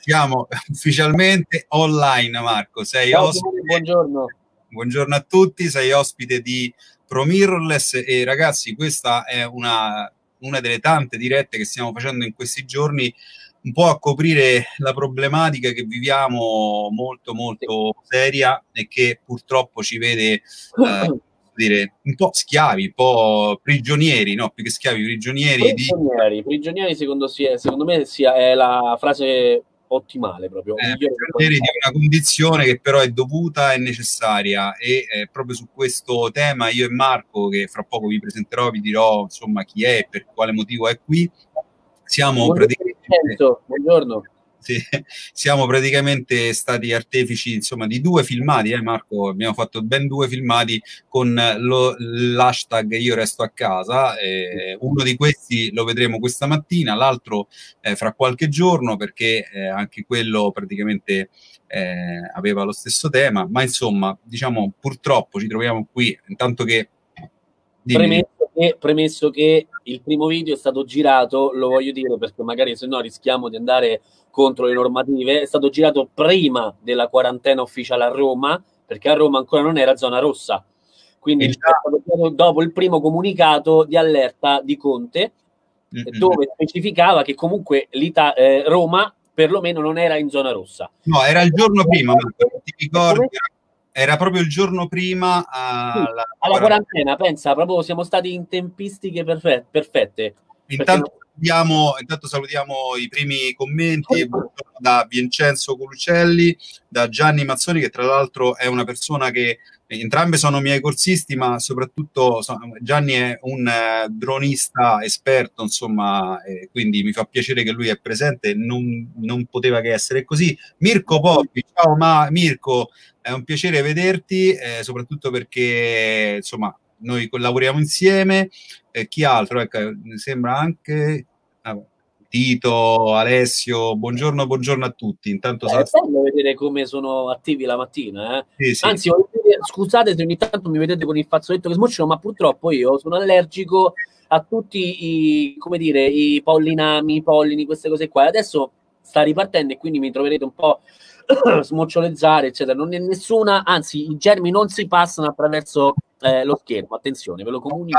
Siamo ufficialmente online, Marco. Sei Ciao, ospite. Buongiorno. Buongiorno a tutti, sei ospite di ProMirrorless e ragazzi, questa è una, una delle tante dirette che stiamo facendo in questi giorni un po' a coprire la problematica che viviamo molto molto seria e che purtroppo ci vede eh, dire un po' schiavi, un po' prigionieri, no? Più che schiavi, prigionieri di Prigionieri, prigionieri secondo, sia- secondo me sia, è la frase ottimale proprio. eh, di una condizione che però è dovuta e necessaria e eh, proprio su questo tema io e Marco che fra poco vi presenterò vi dirò insomma chi è e per quale motivo è qui siamo Buongiorno, praticamente buongiorno. Siamo praticamente stati artefici insomma di due filmati eh, Marco? Abbiamo fatto ben due filmati con lo- l'hashtag io resto a casa eh, uno di questi lo vedremo questa mattina l'altro eh, fra qualche giorno perché eh, anche quello praticamente eh, aveva lo stesso tema. Ma insomma diciamo purtroppo ci troviamo qui. Intanto che dimmi. Premesso che, premesso che il primo video è stato girato, lo voglio dire perché magari se no rischiamo di andare contro le normative, è stato girato prima della quarantena ufficiale a Roma, perché a Roma ancora non era zona rossa. Quindi E è stato girato dopo il primo comunicato di allerta di Conte, Mm, mm, dove specificava che comunque l'Ita- eh, Roma perlomeno non era in zona rossa. No, era il giorno prima, ti ricordi? Era proprio il giorno prima alla, Alla quarantena, pensa, proprio siamo stati in tempistiche perfe- perfette. Intanto salutiamo, intanto salutiamo i primi commenti buongiorno da Vincenzo Colucelli, da Gianni Mazzoni, che tra l'altro è una persona che entrambe sono miei corsisti, ma soprattutto so- Gianni è un eh, dronista esperto, insomma, quindi mi fa piacere che lui è presente, non, non poteva che essere così. Mirko Poppi, ciao ma Mirko, è un piacere vederti, eh, soprattutto perché insomma noi collaboriamo insieme. Eh, chi altro? Ecco, mi sembra anche ah, Tito, Alessio. Buongiorno, buongiorno a tutti. Intanto Eh, sa- È bello vedere come sono attivi la mattina. eh. sì, sì. Anzi, scusate se ogni tanto mi vedete con il fazzoletto che smuccio, ma purtroppo io sono allergico a tutti i, come dire, i pollinami, i pollini, queste cose qua. Adesso sta ripartendo e quindi mi troverete un po' smocciolezzare, eccetera. Non è nessuna, anzi, i germi non si passano attraverso eh, lo schermo. Attenzione, ve lo comunico.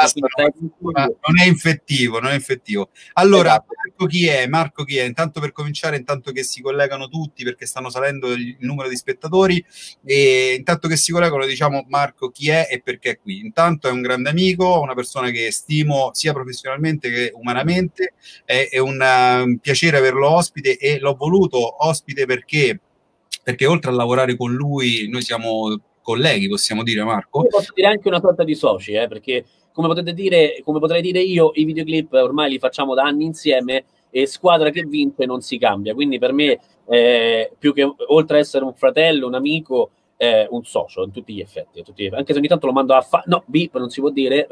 Non è infettivo, non è infettivo. Allora, Esatto. Marco chi è? Marco chi è? Intanto per cominciare, intanto che si collegano tutti perché stanno salendo il, numero di spettatori e intanto che si collegano diciamo Marco chi è e perché è qui. Intanto è un grande amico, una persona che stimo sia professionalmente che umanamente, è, è un, eh, un piacere averlo ospite e l'ho voluto ospite perché perché oltre a lavorare con lui noi siamo colleghi, possiamo dire Marco. Io posso dire anche una sorta di soci, eh, perché come potete dire, come potrei dire io, i videoclip ormai li facciamo da anni insieme e squadra che vince non si cambia. Quindi per me, eh, più che oltre a essere un fratello, un amico, è un socio in tutti gli effetti. tutti gli effetti. Anche se ogni tanto lo mando a fa... No, beep, non si può dire.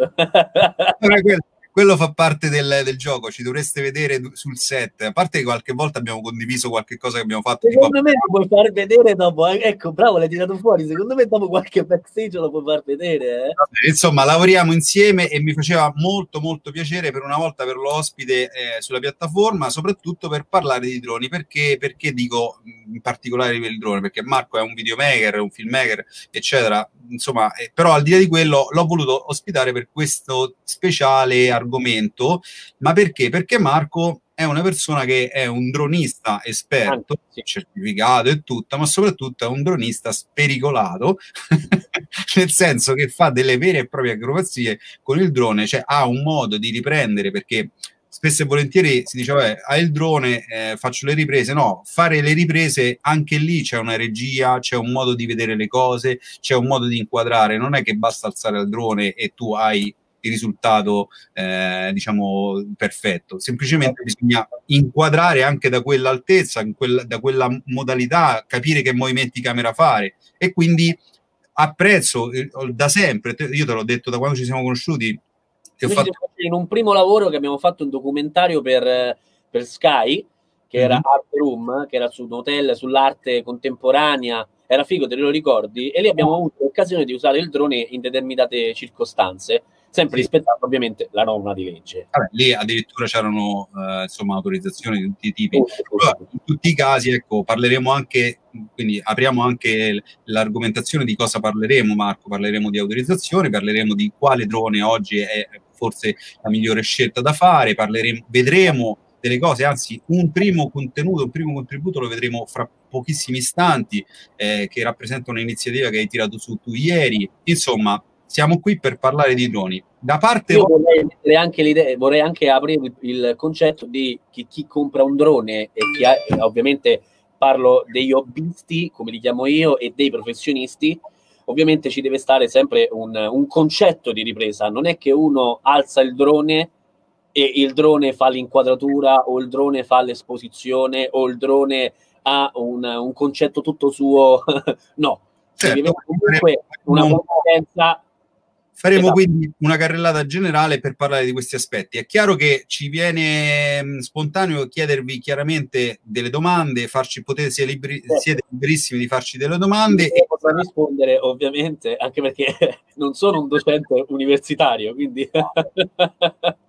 Quello, fa parte del, del gioco, ci dovreste vedere sul set. A parte che qualche volta abbiamo condiviso qualche cosa che abbiamo fatto. tipo- Secondo me lo puoi far vedere dopo. eh. Ecco, bravo, l'hai tirato fuori. Secondo me dopo qualche backstage lo puoi far vedere. Eh. Insomma, lavoriamo insieme e mi faceva molto molto piacere per una volta averlo ospite eh, sulla piattaforma, soprattutto per parlare di droni. Perché, perché dico in particolare per il drone? Perché Marco è un videomaker, un filmmaker, eccetera. Insomma, eh, però al di là di quello l'ho voluto ospitare per questo speciale argomento. Ma perché? Perché Marco è una persona che è un dronista esperto, sì. certificato e tutto, ma soprattutto è un dronista spericolato, nel senso che fa delle vere e proprie acrobazie con il drone, cioè ha un modo di riprendere perché spesso e volentieri si dice, vabbè, hai il drone, eh, faccio le riprese. No, fare le riprese anche lì c'è una regia, c'è un modo di vedere le cose, c'è un modo di inquadrare. Non è che basta alzare il drone e tu hai il risultato eh, diciamo perfetto semplicemente bisogna inquadrare anche da quell'altezza quella, da quella modalità capire che movimenti camera fare e quindi apprezzo eh, da sempre io te l'ho detto da quando ci siamo conosciuti ho fatto... in un primo lavoro che abbiamo fatto un documentario per, per Sky che era mm-hmm. Art Room, che era su un hotel sull'arte contemporanea, era figo, te lo ricordi? E lì abbiamo avuto l'occasione di usare il drone in determinate circostanze, sempre sì. rispettando ovviamente la norma di legge. Vabbè, lì addirittura c'erano uh, insomma autorizzazioni di tutti i tipi. Però, in tutti i casi, ecco, parleremo anche, quindi apriamo anche l'argomentazione di cosa parleremo, Marco. Parleremo di autorizzazioni, parleremo di quale drone oggi è forse la migliore scelta da fare, parleremo, vedremo delle cose, anzi un primo contenuto, un primo contributo lo vedremo fra pochissimi istanti, eh, che rappresenta un'iniziativa che hai tirato su tu ieri. Insomma, siamo qui per parlare di droni. Da parte Io vorrei, anche vorrei anche aprire il concetto di chi, chi compra un drone e chi ha, ovviamente parlo degli hobbisti, come li chiamo io, e dei professionisti, ovviamente ci deve stare sempre un, un, concetto di ripresa. Non è che uno alza il drone e il drone fa l'inquadratura o il drone fa l'esposizione o il drone ha un, un concetto tutto suo. no, certo, comunque una competenza Faremo esatto. quindi una carrellata generale per parlare di questi aspetti. È chiaro che ci viene mh, spontaneo chiedervi chiaramente delle domande, farci potete, siete, libri, certo. siete liberissimi di farci delle domande. Io e potrò rispondere ovviamente, anche perché non sono un docente universitario, quindi...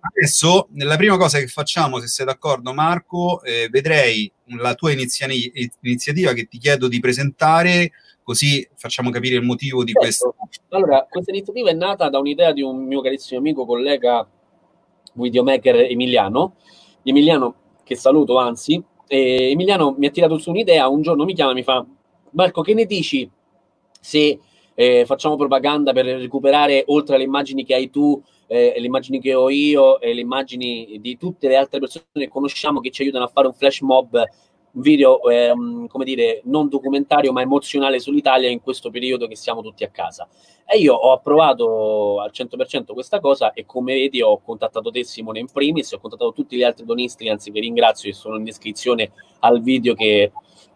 Adesso, la prima cosa che facciamo, se sei d'accordo Marco, eh, vedrei la tua inizia- iniziativa che ti chiedo di presentare così facciamo capire il motivo di certo. questo. Allora, questa iniziativa è nata da un'idea di un mio carissimo amico, collega videomaker Emiliano, Emiliano che saluto anzi, e Emiliano mi ha tirato su un'idea, un giorno mi chiama e mi fa Marco che ne dici se eh, facciamo propaganda per recuperare oltre alle immagini che hai tu, eh, le immagini che ho io e le immagini di tutte le altre persone che conosciamo che ci aiutano a fare un flash mob un video, ehm, come dire, non documentario ma emozionale sull'Italia in questo periodo che siamo tutti a casa. E io ho approvato al 100% questa cosa e come vedi ho contattato te Simone in primis, ho contattato tutti gli altri donisti, anzi che ringrazio, che sono in descrizione al video che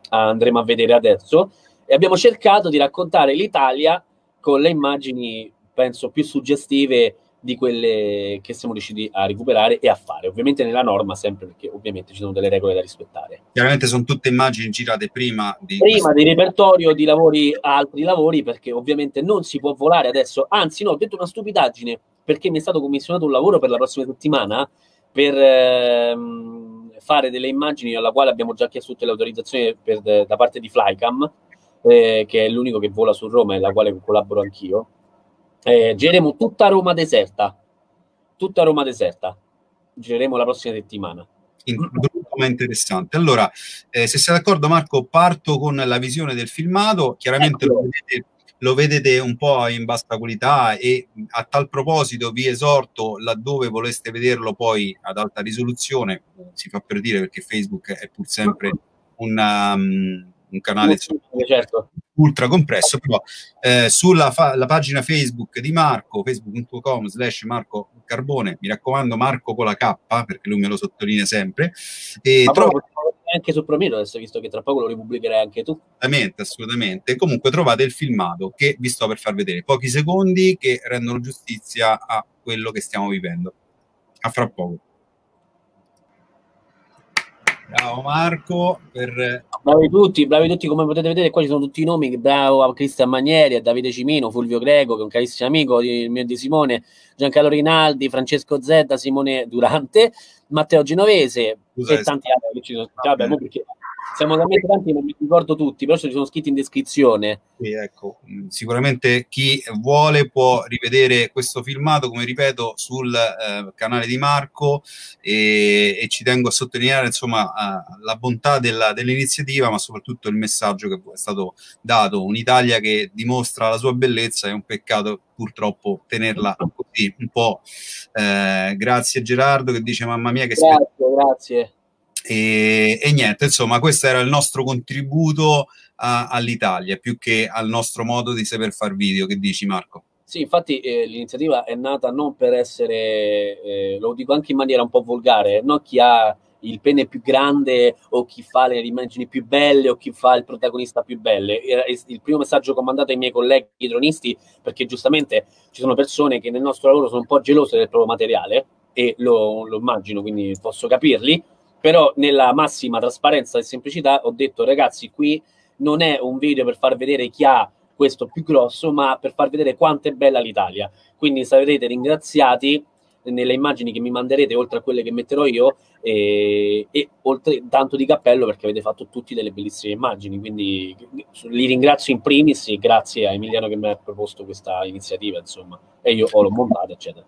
andremo a vedere adesso, e abbiamo cercato di raccontare l'Italia con le immagini, penso, più suggestive di quelle che siamo riusciti a recuperare e a fare, ovviamente nella norma sempre perché ovviamente ci sono delle regole da rispettare. Chiaramente sono tutte immagini girate prima di... Prima di repertorio, di lavori, altri lavori, perché ovviamente non si può volare adesso, anzi no, ho detto una stupidaggine, perché mi è stato commissionato un lavoro per la prossima settimana per ehm, fare delle immagini alla quale abbiamo già chiesto tutte le autorizzazioni per, da parte di Flycam, eh, che è l'unico che vola su Roma e la quale collaboro anch'io eh, gireremo tutta Roma deserta. Tutta Roma deserta. Gireremo la prossima settimana. Ma interessante. Allora, eh, se sei d'accordo, Marco, parto con la visione del filmato. Chiaramente ecco. lo, vedete, lo, vedete, un po' in bassa qualità e a tal proposito vi esorto, laddove voleste vederlo poi ad alta risoluzione, si fa per dire perché Facebook è pur sempre una, um, un canale insomma, certo. ultra compresso, però eh, sulla fa- pagina Facebook di Marco, facebook.com slash Marco Carbone, mi raccomando Marco con la K, perché lui me lo sottolinea sempre. E trovate... anche su Promiro adesso, visto che tra poco lo ripubblicherai anche tu. Assolutamente, assolutamente. Comunque trovate il filmato che vi sto per far vedere, pochi secondi che rendono giustizia a quello che stiamo vivendo. A fra poco. Bravo Marco. Per... Bravi tutti, bravi tutti, come potete vedere qua ci sono tutti i nomi, bravo a Cristian Manieri, a Davide Cimino, Fulvio Greco, che è un carissimo amico di, mio di Simone, Giancarlo Rinaldi, Francesco Zedda, Simone Durante, Matteo Genovese Scusa, e tanti altri che ci sono. Vabbè, perché siamo talmente tanti, non mi ricordo tutti, però ce li sono scritti in descrizione. Sì, ecco, mm, sicuramente chi vuole può rivedere questo filmato, come ripeto, sul eh, canale di Marco e, e, ci tengo a sottolineare insomma uh, la bontà della, dell'iniziativa, ma soprattutto il messaggio che è stato dato. Un'Italia che dimostra la sua bellezza, è un peccato purtroppo tenerla così un po'. Eh, grazie Gerardo che dice mamma mia che grazie, grazie e, e, niente, insomma, questo era il nostro contributo a, all'Italia, più che al nostro modo di saper fare video. Che dici, Marco? Sì, infatti eh, l'iniziativa è nata non per essere, eh, lo dico anche in maniera un po' volgare, non chi ha il pene più grande o chi fa le immagini più belle o chi fa il protagonista più belle. Il primo messaggio che ho mandato ai miei colleghi dronisti, perché giustamente ci sono persone che nel nostro lavoro sono un po' gelose del proprio materiale e lo, lo immagino, quindi posso capirli, però nella massima trasparenza e semplicità ho detto ragazzi qui non è un video per far vedere chi ha questo più grosso, ma per far vedere quanto è bella l'Italia. Quindi sarete ringraziati nelle immagini che mi manderete, oltre a quelle che metterò io, e, e oltre tanto di cappello perché avete fatto tutti delle bellissime immagini. Quindi li ringrazio in primis grazie a Emiliano che mi ha proposto questa iniziativa, insomma, e io l'ho montata, eccetera.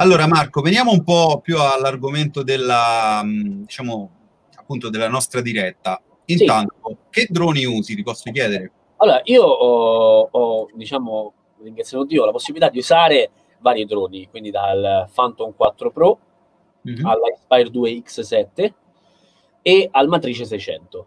Allora Marco, veniamo un po' più all'argomento della, diciamo, appunto della nostra diretta. Intanto, sì. che droni usi, ti posso chiedere? Allora, io ho, ho diciamo, ringraziando Dio, la possibilità di usare vari droni, quindi dal Phantom 4 Pro mm-hmm. all'Inspire 2 X7 e al Matrice 600.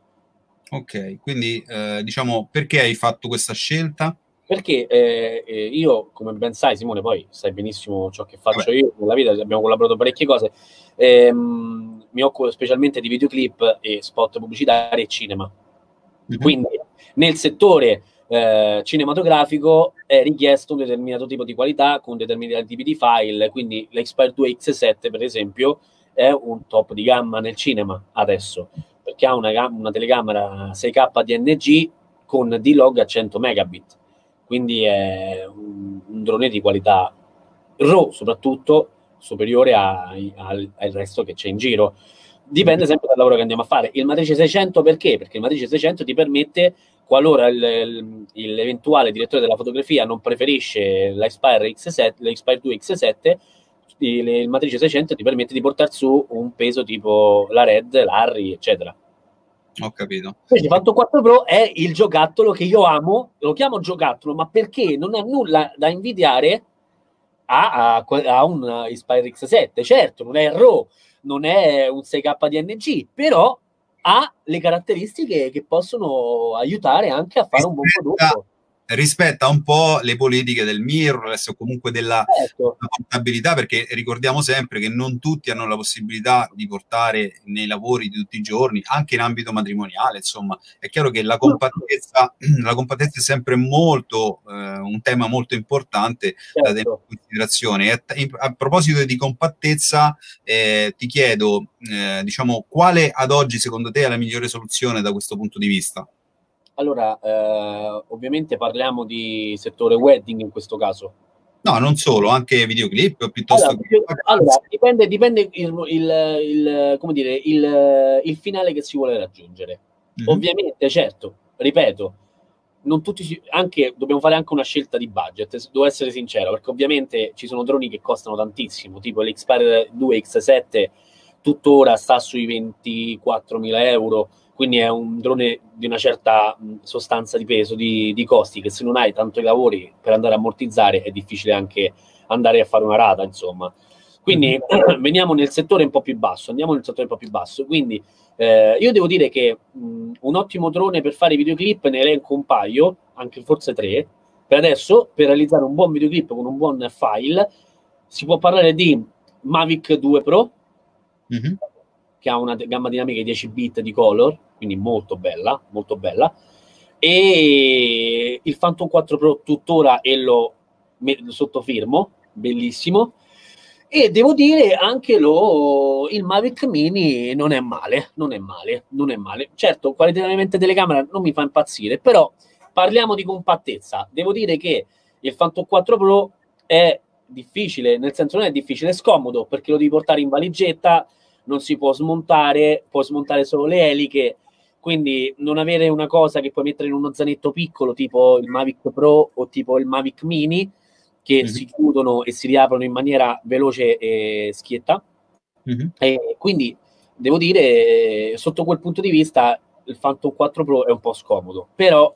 Ok, quindi eh, diciamo perché hai fatto questa scelta? Perché eh, eh, io, come ben sai, Simone, poi sai benissimo ciò che faccio io nella vita, abbiamo collaborato parecchie cose. Ehm, mi occupo specialmente di videoclip e spot pubblicitari e cinema. Mm-hmm. Quindi nel settore eh, cinematografico è richiesto un determinato tipo di qualità con determinati tipi di file, quindi l'Expert 2 X7 per esempio è un top di gamma nel cinema adesso, perché ha una, una telecamera 6K DNG con D-Log a 100 megabit, quindi è un, un drone di qualità RAW soprattutto superiore a, a, al resto che c'è in giro. Dipende sempre dal lavoro che andiamo a fare. Il matrice 600 perché? Perché il matrice 600 ti permette qualora il, il, l'eventuale direttore della fotografia non preferisce l'Expire, X7, l'Expire 2 X7, il, il Matrice 600 ti permette di portare su un peso tipo la Red, l'Harry, eccetera. Ho capito. Quindi Phantom 4 Pro è il giocattolo che io amo, lo chiamo giocattolo, ma perché non ha nulla da invidiare a, a, a un Inspire X7. Certo, non è RAW, non è un 6K DNG, però ha le caratteristiche che possono aiutare anche a fare un buon prodotto rispetta un po' le politiche del mirrorless o comunque della certo. portabilità, perché ricordiamo sempre che non tutti hanno la possibilità di portare nei lavori di tutti i giorni, anche in ambito matrimoniale, insomma, è chiaro che la compattezza, la compattezza è sempre molto eh, un tema molto importante certo. da tenere in considerazione. E a, a proposito di compattezza, eh, ti chiedo, eh, diciamo, quale ad oggi secondo te è la migliore soluzione da questo punto di vista? Allora, eh, ovviamente parliamo di settore wedding in questo caso. No, non solo, anche videoclip piuttosto allora, che... Allora, dipende, dipende il, il, il, come dire, il, il, finale che si vuole raggiungere. Mm-hmm. Ovviamente, certo, ripeto, non tutti, anche, dobbiamo fare anche una scelta di budget, devo essere sincero, perché ovviamente ci sono droni che costano tantissimo, tipo l'Xpire 2 X7 tuttora sta sui 24.000 euro, quindi è un drone di una certa sostanza di peso, di, di, costi, che se non hai tanto i lavori per andare a ammortizzare è difficile anche andare a fare una rata, insomma. Quindi mm-hmm. veniamo nel settore un po' più basso, andiamo nel settore un po' più basso. Quindi eh, io devo dire che mh, un ottimo drone per fare videoclip ne elenco un paio, anche forse tre, per adesso, per realizzare un buon videoclip con un buon file, si può parlare di Mavic 2 Pro, mm-hmm che ha una gamma dinamica di 10 bit di color, quindi molto bella, molto bella. E il Phantom 4 Pro tuttora e lo sottofirmo, bellissimo. E devo dire anche lo, il Mavic Mini non è male, non è male, non è male. Certo, qualitativamente telecamera non mi fa impazzire, però parliamo di compattezza. Devo dire che il Phantom 4 Pro è difficile, nel senso non è difficile, è scomodo perché lo devi portare in valigetta, non si può smontare, può smontare solo le eliche, quindi non avere una cosa che puoi mettere in uno zainetto piccolo tipo il Mavic Pro o tipo il Mavic Mini che mm-hmm. si chiudono e si riaprono in maniera veloce e schietta. Mm-hmm. E quindi devo dire, sotto quel punto di vista, il Phantom 4 Pro è un po' scomodo, però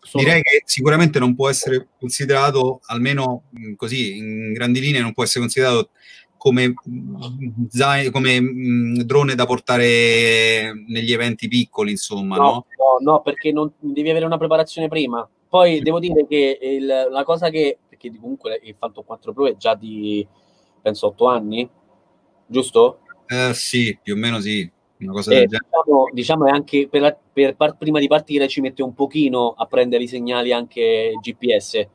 sono... Direi che sicuramente non può essere considerato, almeno così in grandi linee, non può essere considerato come, come mh, drone da portare negli eventi piccoli, insomma. No, no, no, no perché non, devi avere una preparazione prima. Poi devo dire che il, la cosa che, perché comunque il Phantom 4 Pro è già di, penso, 8 anni, giusto? Eh, sì, più o meno sì. Una cosa Eh, del genere. diciamo, diciamo è anche per, la- per par- prima di partire ci mette un pochino a prendere i segnali anche GPS,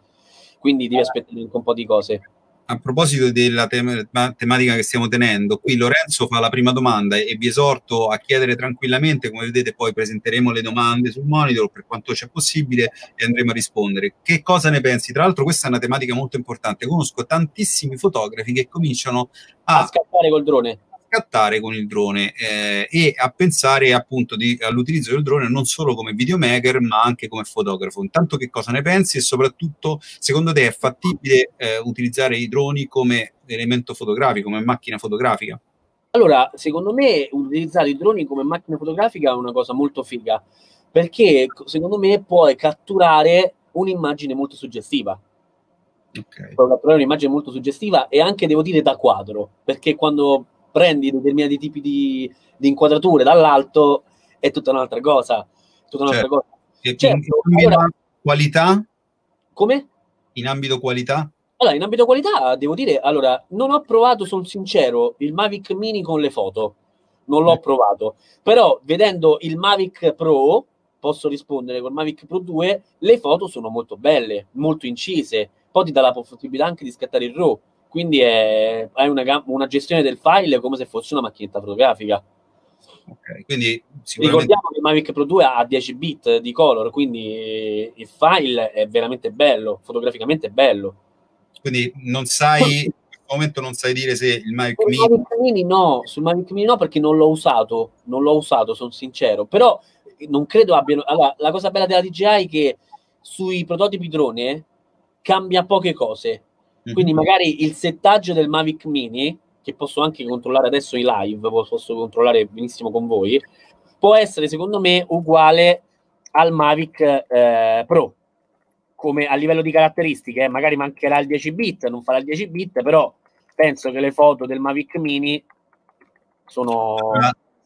quindi devi aspettare anche un po' di cose. A proposito della tem- ma- tematica che stiamo tenendo, qui Lorenzo fa la prima domanda e vi esorto a chiedere tranquillamente, come vedete poi presenteremo le domande sul monitor per quanto c'è possibile e andremo a rispondere. Che cosa ne pensi? Tra l'altro questa è una tematica molto importante, conosco tantissimi fotografi che cominciano A a scappare col drone. Scattare con il drone eh, e a pensare appunto di- all'utilizzo del drone non solo come videomaker ma anche come fotografo. Intanto che cosa ne pensi e soprattutto secondo te è fattibile eh, utilizzare i droni come elemento fotografico, come macchina fotografica? Allora, secondo me utilizzare i droni come macchina fotografica è una cosa molto figa, perché secondo me puoi catturare un'immagine molto suggestiva. Ok. Puoi catturare un'immagine molto suggestiva e anche, devo dire, da quadro, perché quando prendi determinati tipi di, di inquadrature dall'alto è tutta un'altra cosa. Tutta un'altra Certo. cosa. Certo, in, in ambito allora- qualità? Come? In ambito qualità? Allora, in ambito qualità, devo dire, allora, non ho provato, sono sincero, il Mavic Mini con le foto. Non l'ho Mm. provato. Però, vedendo il Mavic Pro, posso rispondere col Mavic Pro 2, le foto sono molto belle, molto incise. Poi ti dà la possibilità anche di scattare il RAW. Quindi è, hai una, una gestione del file come se fosse una macchinetta fotografica. Ok, quindi sicuramente Ricordiamo che il Mavic Pro 2 ha 10 bit di color, quindi il file è veramente bello, fotograficamente bello. quindi non sai in questo momento non sai dire se il Mavic Mini Mavic Mini no, sul Mavic Mini no perché non l'ho usato, non l'ho usato, sono sincero, però non credo abbiano... Allora, la cosa bella della DJI è che sui prototipi drone cambia poche cose, quindi Mhm. magari il settaggio del Mavic Mini, che posso anche controllare adesso in live, po- posso controllare benissimo con voi, può essere secondo me uguale al Mavic eh, Pro, come a livello di caratteristiche, eh, magari mancherà il 10 bit, non farà il 10 bit, però penso che le foto del Mavic Mini sono...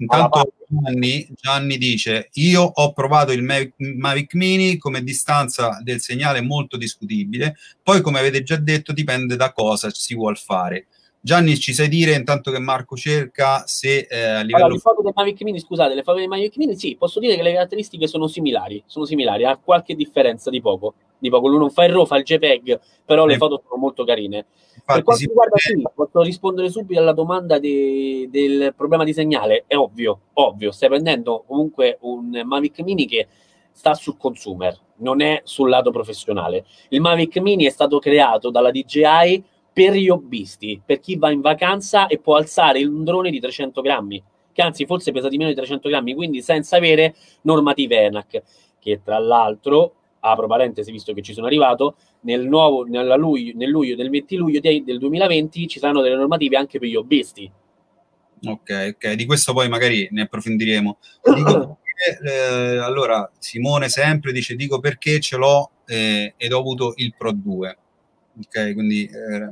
Intanto Gianni, Gianni dice: Io ho provato il Mavic, Mini come distanza del segnale molto discutibile. Poi, come avete già detto, dipende da cosa si vuol fare. Gianni, ci sai dire intanto che Marco cerca se eh, a livello Allora, le foto del Mavic Mini, scusate, le foto del Mavic Mini, sì, posso dire che le caratteristiche sono similari, sono similari, ha qualche differenza di poco, di poco. Lui non fa il RAW, fa il JPEG, però le Eh. foto sono molto carine. per infatti, quanto si riguarda sì, posso rispondere subito alla domanda de- del problema di segnale. È ovvio, ovvio, stai prendendo comunque un Mavic Mini che sta sul consumer, non è sul lato professionale. Il Mavic Mini è stato creato dalla DJI per gli hobbisti, per chi va in vacanza e può alzare un drone di 300 grammi, che anzi forse pesa di meno di 300 grammi, quindi senza avere normative ENAC, che tra l'altro, apro parentesi visto che ci sono arrivato, nel, nuovo, nella luglio, nel luglio del 20 luglio de- del 2020 ci saranno delle normative anche per gli hobbisti. Ok, ok, di questo poi magari ne approfondiremo. Dico perché, eh, allora, Simone sempre dice: Dico perché ce l'ho eh, ed ho avuto il Pro 2. Ok, quindi eh,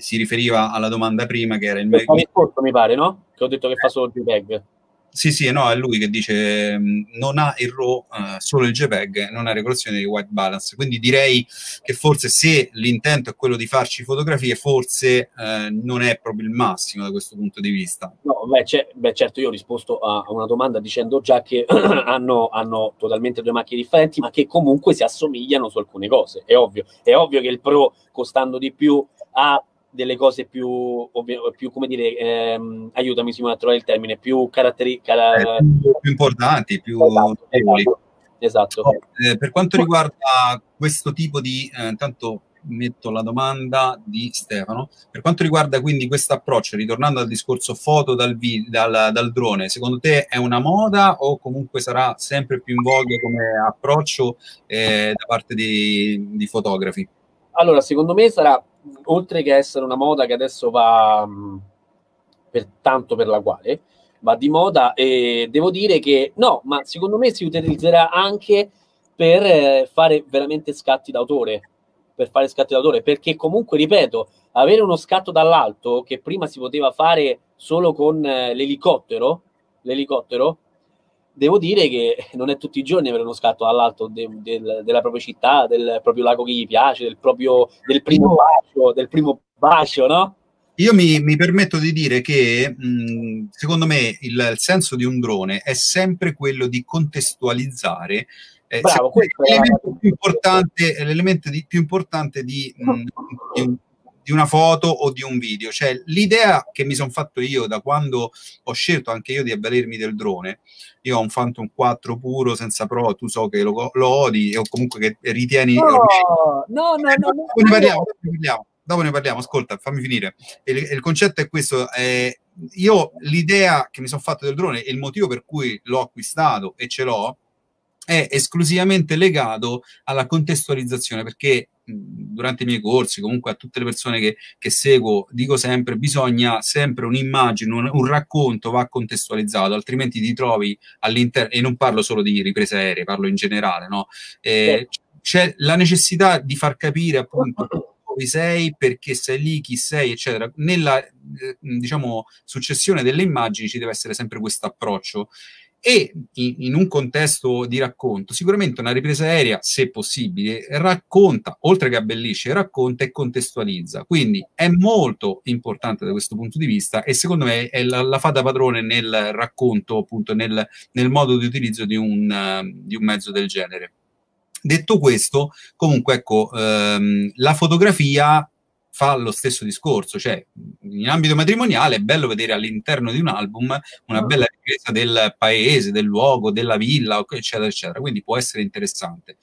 si riferiva alla domanda prima che era il risposto mi pare, no? Che ho detto che fa solo JPEG. Sì, sì, no, è lui che dice mh, non ha il RAW, eh, solo il JPEG, non ha regolazione di white balance. Quindi direi che forse se l'intento è quello di farci fotografie, forse eh, non è proprio il massimo da questo punto di vista. No, beh, beh, certo, io ho risposto a una domanda dicendo già che hanno, hanno totalmente due macchine differenti, ma che comunque si assomigliano su alcune cose. È ovvio, è ovvio che il Pro, costando di più, ha delle cose più, ovvio- più come dire, ehm, aiutami Simone a trovare il termine, più caratteri... cara- Eh, più, più importanti, più esatto, esatto, esatto. Eh, per quanto riguarda questo tipo di, eh, intanto metto la domanda di Stefano, per quanto riguarda quindi questo approccio, ritornando al discorso foto dal, vi- dal, dal drone, secondo te è una moda o comunque sarà sempre più in voga come approccio eh, da parte di, di fotografi? Allora, secondo me sarà, oltre che essere una moda che adesso va mh, per tanto per la quale va di moda, e devo dire che no, ma secondo me si utilizzerà anche per eh, fare veramente scatti d'autore, per fare scatti d'autore, perché comunque, ripeto, avere uno scatto dall'alto che prima si poteva fare solo con eh, l'elicottero, l'elicottero devo dire che non è tutti i giorni avere uno scatto dall'alto de, de, della propria città, del proprio lago che gli piace, del, proprio, del primo bacio, del primo bacio, no? Io mi, mi, permetto di dire che mh, secondo me il, il, senso di un drone è sempre quello di contestualizzare. Eh, Bravo, l'elemento, più importante, l'elemento di, più importante di, mh, di un di una foto o di un video. Cioè, l'idea che mi sono fatto io da quando ho scelto anche io di avvalermi del drone, io ho un Phantom 4 puro senza pro, tu so che lo, lo odi o comunque che ritieni... No, no, no, no, no, dopo, ne parliamo, ne parliamo, dopo ne parliamo, ascolta, fammi finire. Il, il concetto è questo, eh, io l'idea che mi sono fatto del drone e il motivo per cui l'ho acquistato e ce l'ho, è esclusivamente legato alla contestualizzazione, perché durante i miei corsi, comunque a tutte le persone che, che seguo, dico sempre, bisogna sempre un'immagine, un, un, racconto va contestualizzato, altrimenti ti trovi all'interno, e non parlo solo di riprese aeree, parlo in generale, no? Eh, c'è la necessità di far capire appunto dove sei, perché sei lì, chi sei, eccetera. Nella eh, diciamo successione delle immagini ci deve essere sempre questo approccio e in, un contesto di racconto, sicuramente una ripresa aerea, se possibile, racconta, oltre che abbellisce, racconta e contestualizza. Quindi è molto importante da questo punto di vista e secondo me è la, la fata padrone nel racconto, appunto nel, nel modo di utilizzo di un, uh, di un mezzo del genere. Detto questo, comunque ecco, ehm, la fotografia fa lo stesso discorso, cioè in ambito matrimoniale è bello vedere all'interno di un album una bella ripresa del paese, del luogo, della villa, eccetera, eccetera, quindi può essere interessante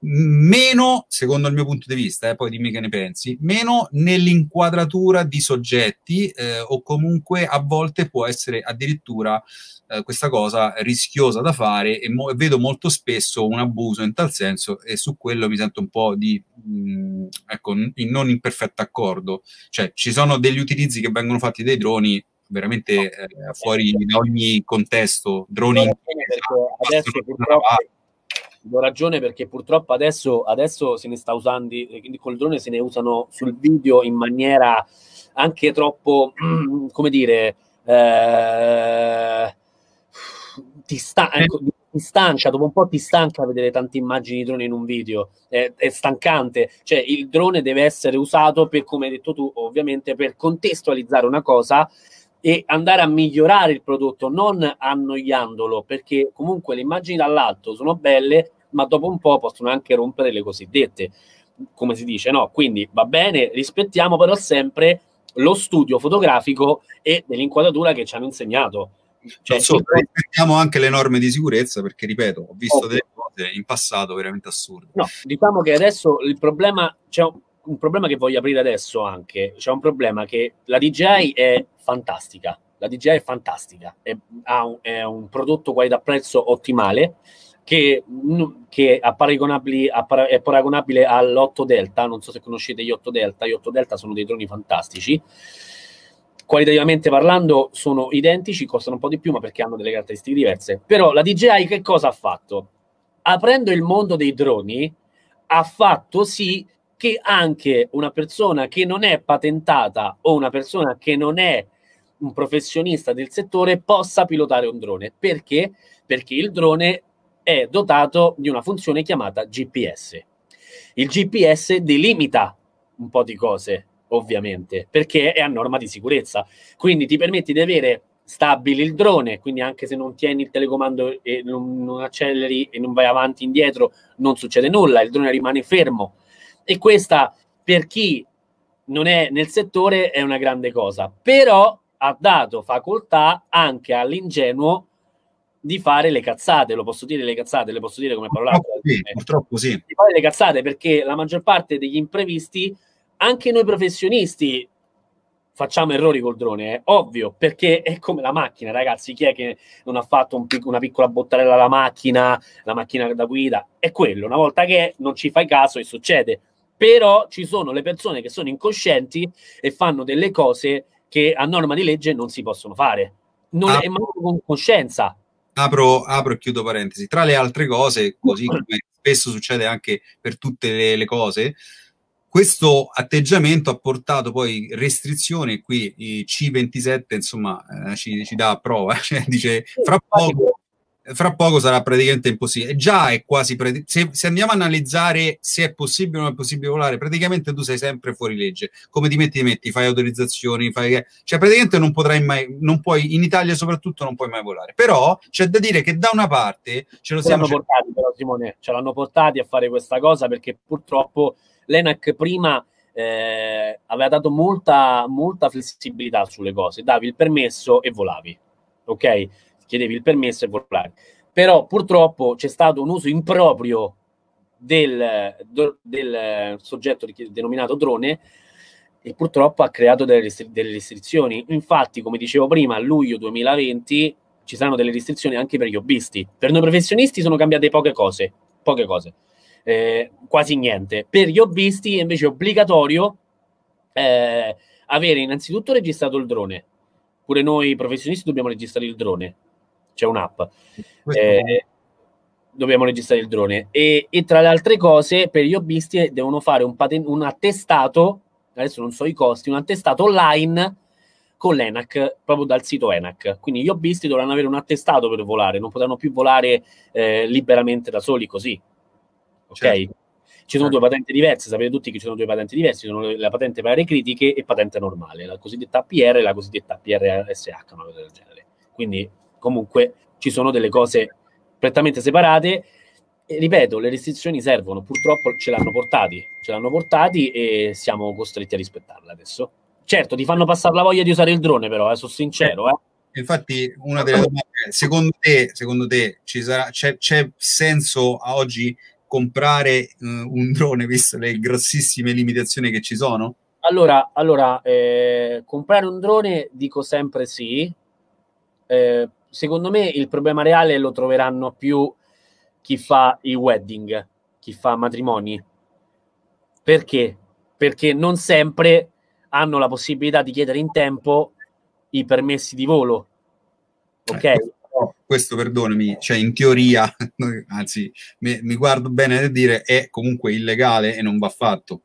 meno, secondo il mio punto di vista, eh, poi dimmi che ne pensi, meno nell'inquadratura di soggetti eh, o comunque a volte può essere addirittura eh, questa cosa rischiosa da fare e mo- vedo molto spesso un abuso in tal senso e su quello mi sento un po' di, mh, mm, ecco, in, non in perfetto accordo. Cioè ci sono degli utilizzi che vengono fatti dai droni veramente eh, fuori da ogni contesto, droni... Adesso purtroppo do ragione perché purtroppo adesso, adesso se ne sta usando, quindi col drone se ne usano sul video in maniera anche troppo, come dire, eh, ti, sta, ecco, dopo un po' ti stanca vedere tante immagini di drone in un video, è, è, stancante, cioè il drone deve essere usato per, come hai detto tu, ovviamente per contestualizzare una cosa e andare a migliorare il prodotto, non annoiandolo, perché comunque le immagini dall'alto sono belle, ma dopo un po' possono anche rompere le cosiddette, come si dice, no? Quindi va bene, rispettiamo però sempre lo studio fotografico e dell'inquadratura che ci hanno insegnato. Cioè, so, rispettiamo anche le norme di sicurezza perché, ripeto, ho visto ovvio. delle cose in passato veramente assurde. No, diciamo che adesso il problema, c'è un, un problema che voglio aprire adesso anche, c'è un problema che la DJI è fantastica, la DJI è fantastica, è, un, è un prodotto qualità-prezzo ottimale, che, che è, paragonabile, è paragonabile all'8 Delta, non so se conoscete gli 8 Delta, gli 8 Delta sono dei droni fantastici, qualitativamente parlando sono identici, costano un po' di più ma perché hanno delle caratteristiche diverse, però la DJI che cosa ha fatto? Aprendo il mondo dei droni ha fatto sì che anche una persona che non è patentata o una persona che non è un professionista del settore possa pilotare un drone. Perché? Perché il drone è dotato di una funzione chiamata GPS. Il GPS delimita un po' di cose, ovviamente, perché è a norma di sicurezza. Quindi ti permette di avere stabile il drone, quindi anche se non tieni il telecomando e non, non acceleri e non vai avanti e indietro, non succede nulla, il drone rimane fermo. E questa, per chi non è nel settore, è una grande cosa. Però ha dato facoltà anche all'ingenuo di fare le cazzate, lo posso dire le cazzate, le posso dire come parolacce. Sì, purtroppo sì. Di fare le cazzate perché la maggior parte degli imprevisti, anche noi professionisti, facciamo errori col drone, è ovvio, perché è come la macchina, ragazzi, chi è che non ha fatto un pic- una piccola bottarella alla macchina, la macchina da guida? È quello, una volta che non ci fai caso e succede. Però ci sono le persone che sono incoscienti e fanno delle cose che a norma di legge non si possono fare. Non ah. è manco con coscienza, apro, apro e chiudo parentesi. Tra le altre cose, così come spesso succede anche per tutte le, le cose, questo atteggiamento ha portato poi restrizioni, qui i C27 insomma eh, ci, ci, dà prova, cioè dice fra poco fra poco sarà praticamente impossibile. Già è quasi predi- se, se, andiamo a analizzare se è possibile o non è possibile volare, praticamente tu sei sempre fuori legge. Come ti metti, ti metti, fai autorizzazioni, fai... cioè praticamente non potrai mai, non puoi, in Italia soprattutto non puoi mai volare. Però c'è da dire che da una parte ce lo siamo... Ce l'hanno portati però Simone, ce l'hanno portati a fare questa cosa perché purtroppo l'ENAC prima... Eh, aveva dato molta, molta flessibilità sulle cose, davi il permesso e volavi, ok? Chiedevi il permesso e volare. Però purtroppo c'è stato un uso improprio del, del soggetto denominato drone e purtroppo ha creato delle, delle, restrizioni. Infatti, come dicevo prima, a luglio 2020 ci saranno delle restrizioni anche per gli hobbisti. Per noi professionisti sono cambiate poche cose, poche cose, eh, quasi niente. Per gli hobbisti invece è obbligatorio eh, avere innanzitutto registrato il drone. Pure noi professionisti dobbiamo registrare il drone c'è un'app. Eh, dobbiamo registrare il drone. E, e, tra le altre cose, per gli hobbisti devono fare un, paten- un attestato, adesso non so i costi, un attestato online con l'ENAC, proprio dal sito ENAC. Quindi gli hobbisti dovranno avere un attestato per volare, non potranno più volare eh, liberamente da soli così. Ok? Certo. Ci sono certo. due patenti diverse, sapete tutti che ci sono due patenti diverse, ci sono la patente per aree critiche e patente normale, la cosiddetta APR e la cosiddetta APR-SH, una cosa del genere. Quindi comunque ci sono delle cose prettamente separate. E, ripeto, le restrizioni servono, purtroppo ce l'hanno portati, ce l'hanno portati e siamo costretti a rispettarle adesso. Certo, ti fanno passare la voglia di usare il drone, però, eh, sono sincero. Eh. Infatti, una delle domande secondo te, secondo te ci sarà, c'è, c'è senso a oggi comprare uh, un drone, visto le grossissime limitazioni che ci sono? Allora, allora eh, comprare un drone dico sempre sì, eh, secondo me il problema reale lo troveranno più chi fa i wedding, chi fa matrimoni. Perché? Perché non sempre hanno la possibilità di chiedere in tempo i permessi di volo. Ok? Eh, questo, questo, perdonami, cioè in teoria, anzi, mi, mi guardo bene nel dire, è comunque illegale e non va fatto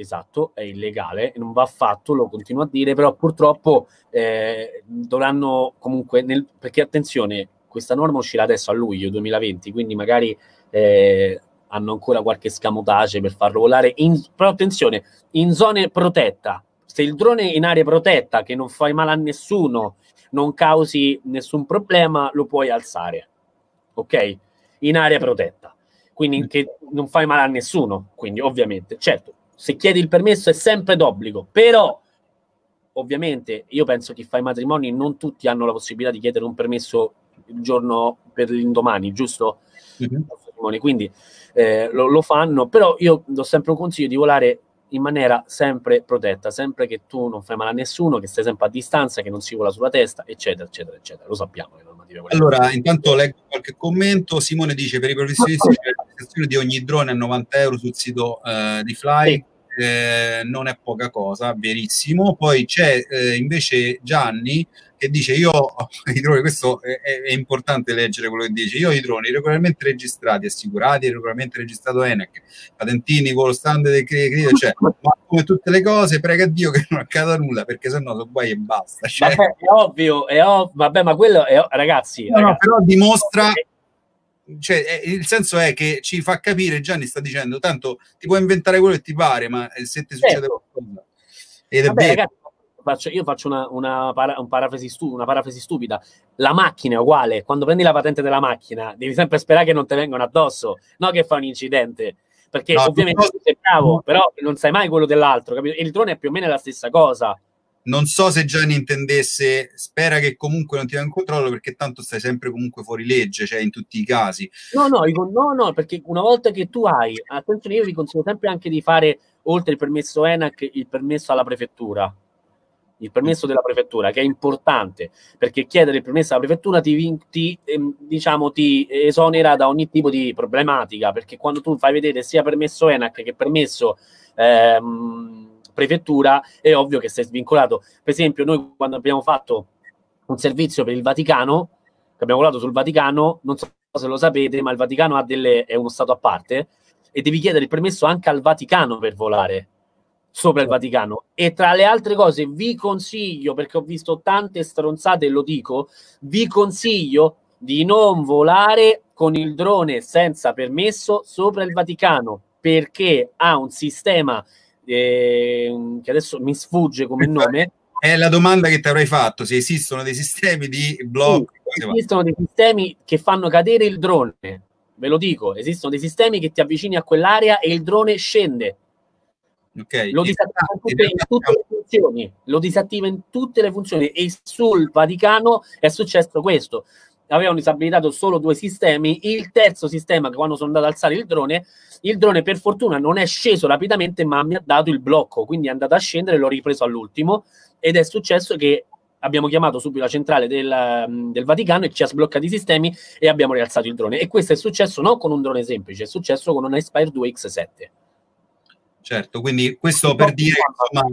esatto, è illegale, non va fatto, lo continuo a dire, però purtroppo eh, dovranno comunque, nel, perché attenzione, questa norma uscirà adesso a luglio 2020, quindi magari eh, hanno ancora qualche scamotage per farlo volare, in, però attenzione, in zone protetta, se il drone è in area protetta, che non fai male a nessuno, non causi nessun problema, lo puoi alzare, ok? In area protetta, quindi che non fai male a nessuno, quindi ovviamente, certo, se chiedi il permesso è sempre d'obbligo, però ovviamente io penso che fa i matrimoni non tutti hanno la possibilità di chiedere un permesso il giorno per l'indomani, giusto? Mm-hmm. Quindi eh, lo, lo, fanno, però io do sempre un consiglio di volare in maniera sempre protetta, sempre che tu non fai male a nessuno, che stai sempre a distanza, che non si vola sulla testa, eccetera, eccetera, eccetera. Lo sappiamo le normative. Allora, intanto leggo qualche commento. Simone dice: Per i professionisti registrazione di ogni drone a 90 euro sul sito uh, di Fly. Sì eh, non è poca cosa, verissimo. Poi c'è eh, invece Gianni che dice io i droni, questo è, è, importante leggere quello che dice, io ho i droni regolarmente registrati, assicurati, regolarmente registrato ENAC, patentini, volo standard del credito, cioè, ma come tutte le cose, prega Dio che non accada nulla, perché sennò sono guai e basta. Cioè. Vabbè, è ovvio, è ovvio, vabbè, ma quello è, ragazzi, no, ragazzi. No, però dimostra cioè, il senso è che ci fa capire, Gianni sta dicendo, tanto ti puoi inventare quello che ti pare, ma se ti succede certo. qualcosa... Ed è Vabbè, vero. Ragazzi, io faccio una, una, para, un parafrasi stu, una, parafrasi stupida. La macchina è uguale. Quando prendi la patente della macchina, devi sempre sperare che non ti vengano addosso, no che fa un incidente. Perché no, ovviamente no, sei bravo, però non sai mai quello dell'altro. Capito? E il drone è più o meno la stessa cosa non so se Gianni intendesse, spera che comunque non ti dà in controllo perché tanto stai sempre comunque fuori legge, cioè in tutti i casi. No, no, no, no, perché una volta che tu hai, attenzione, io vi consiglio sempre anche di fare, oltre il permesso ENAC, il permesso alla prefettura. Il permesso della prefettura, che è importante, perché chiedere il permesso alla prefettura ti, ti, ehm, diciamo, ti esonera da ogni tipo di problematica, perché quando tu fai vedere sia permesso ENAC che permesso ehm, prefettura, è ovvio che sei svincolato. Per esempio, noi quando abbiamo fatto un servizio per il Vaticano, che abbiamo volato sul Vaticano, non so se lo sapete, ma il Vaticano ha delle, è uno stato a parte e devi chiedere il permesso anche al Vaticano per volare sopra il Vaticano. E tra le altre cose vi consiglio, perché ho visto tante stronzate e lo dico, vi consiglio di non volare con il drone senza permesso sopra il Vaticano perché ha un sistema eh, che adesso mi sfugge come nome. È la domanda che ti avrei fatto, se esistono dei sistemi di blog. Sì, esistono dei sistemi che fanno cadere il drone, ve lo dico, esistono dei sistemi che ti avvicini a quell'area e il drone scende. Okay. Lo, disattiva tutte, in tutte le funzioni, lo disattiva in tutte le funzioni e sul Vaticano è successo questo avevano disabilitato solo due sistemi. Il terzo sistema, che quando sono andato ad alzare il drone, il drone per fortuna non è sceso rapidamente, ma mi ha dato il blocco. Quindi è andato a scendere, l'ho ripreso all'ultimo. Ed è successo che abbiamo chiamato subito la centrale del, del, Vaticano e ci ha sbloccato i sistemi e abbiamo rialzato il drone. E questo è successo non con un drone semplice, è successo con un Aspire 2 X7. Certo, quindi questo per dire insomma,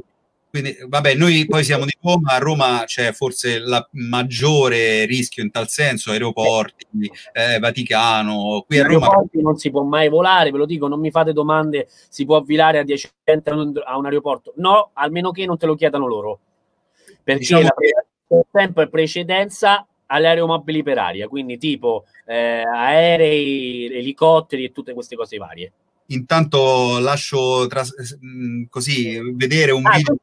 quindi, vabbè, noi poi siamo di Roma, a Roma c'è forse il maggiore rischio in tal senso, aeroporti, eh, Vaticano, qui a Roma... non si può mai volare, ve lo dico, non mi fate domande, si può volare a 10 a un aeroporto? No, almeno che non te lo chiedano loro, perché diciamo la che... tempo è precedenza alle aeromobili per aria, quindi tipo eh, aerei, elicotteri e tutte queste cose varie intanto lascio tras- mm, così vedere un ah, video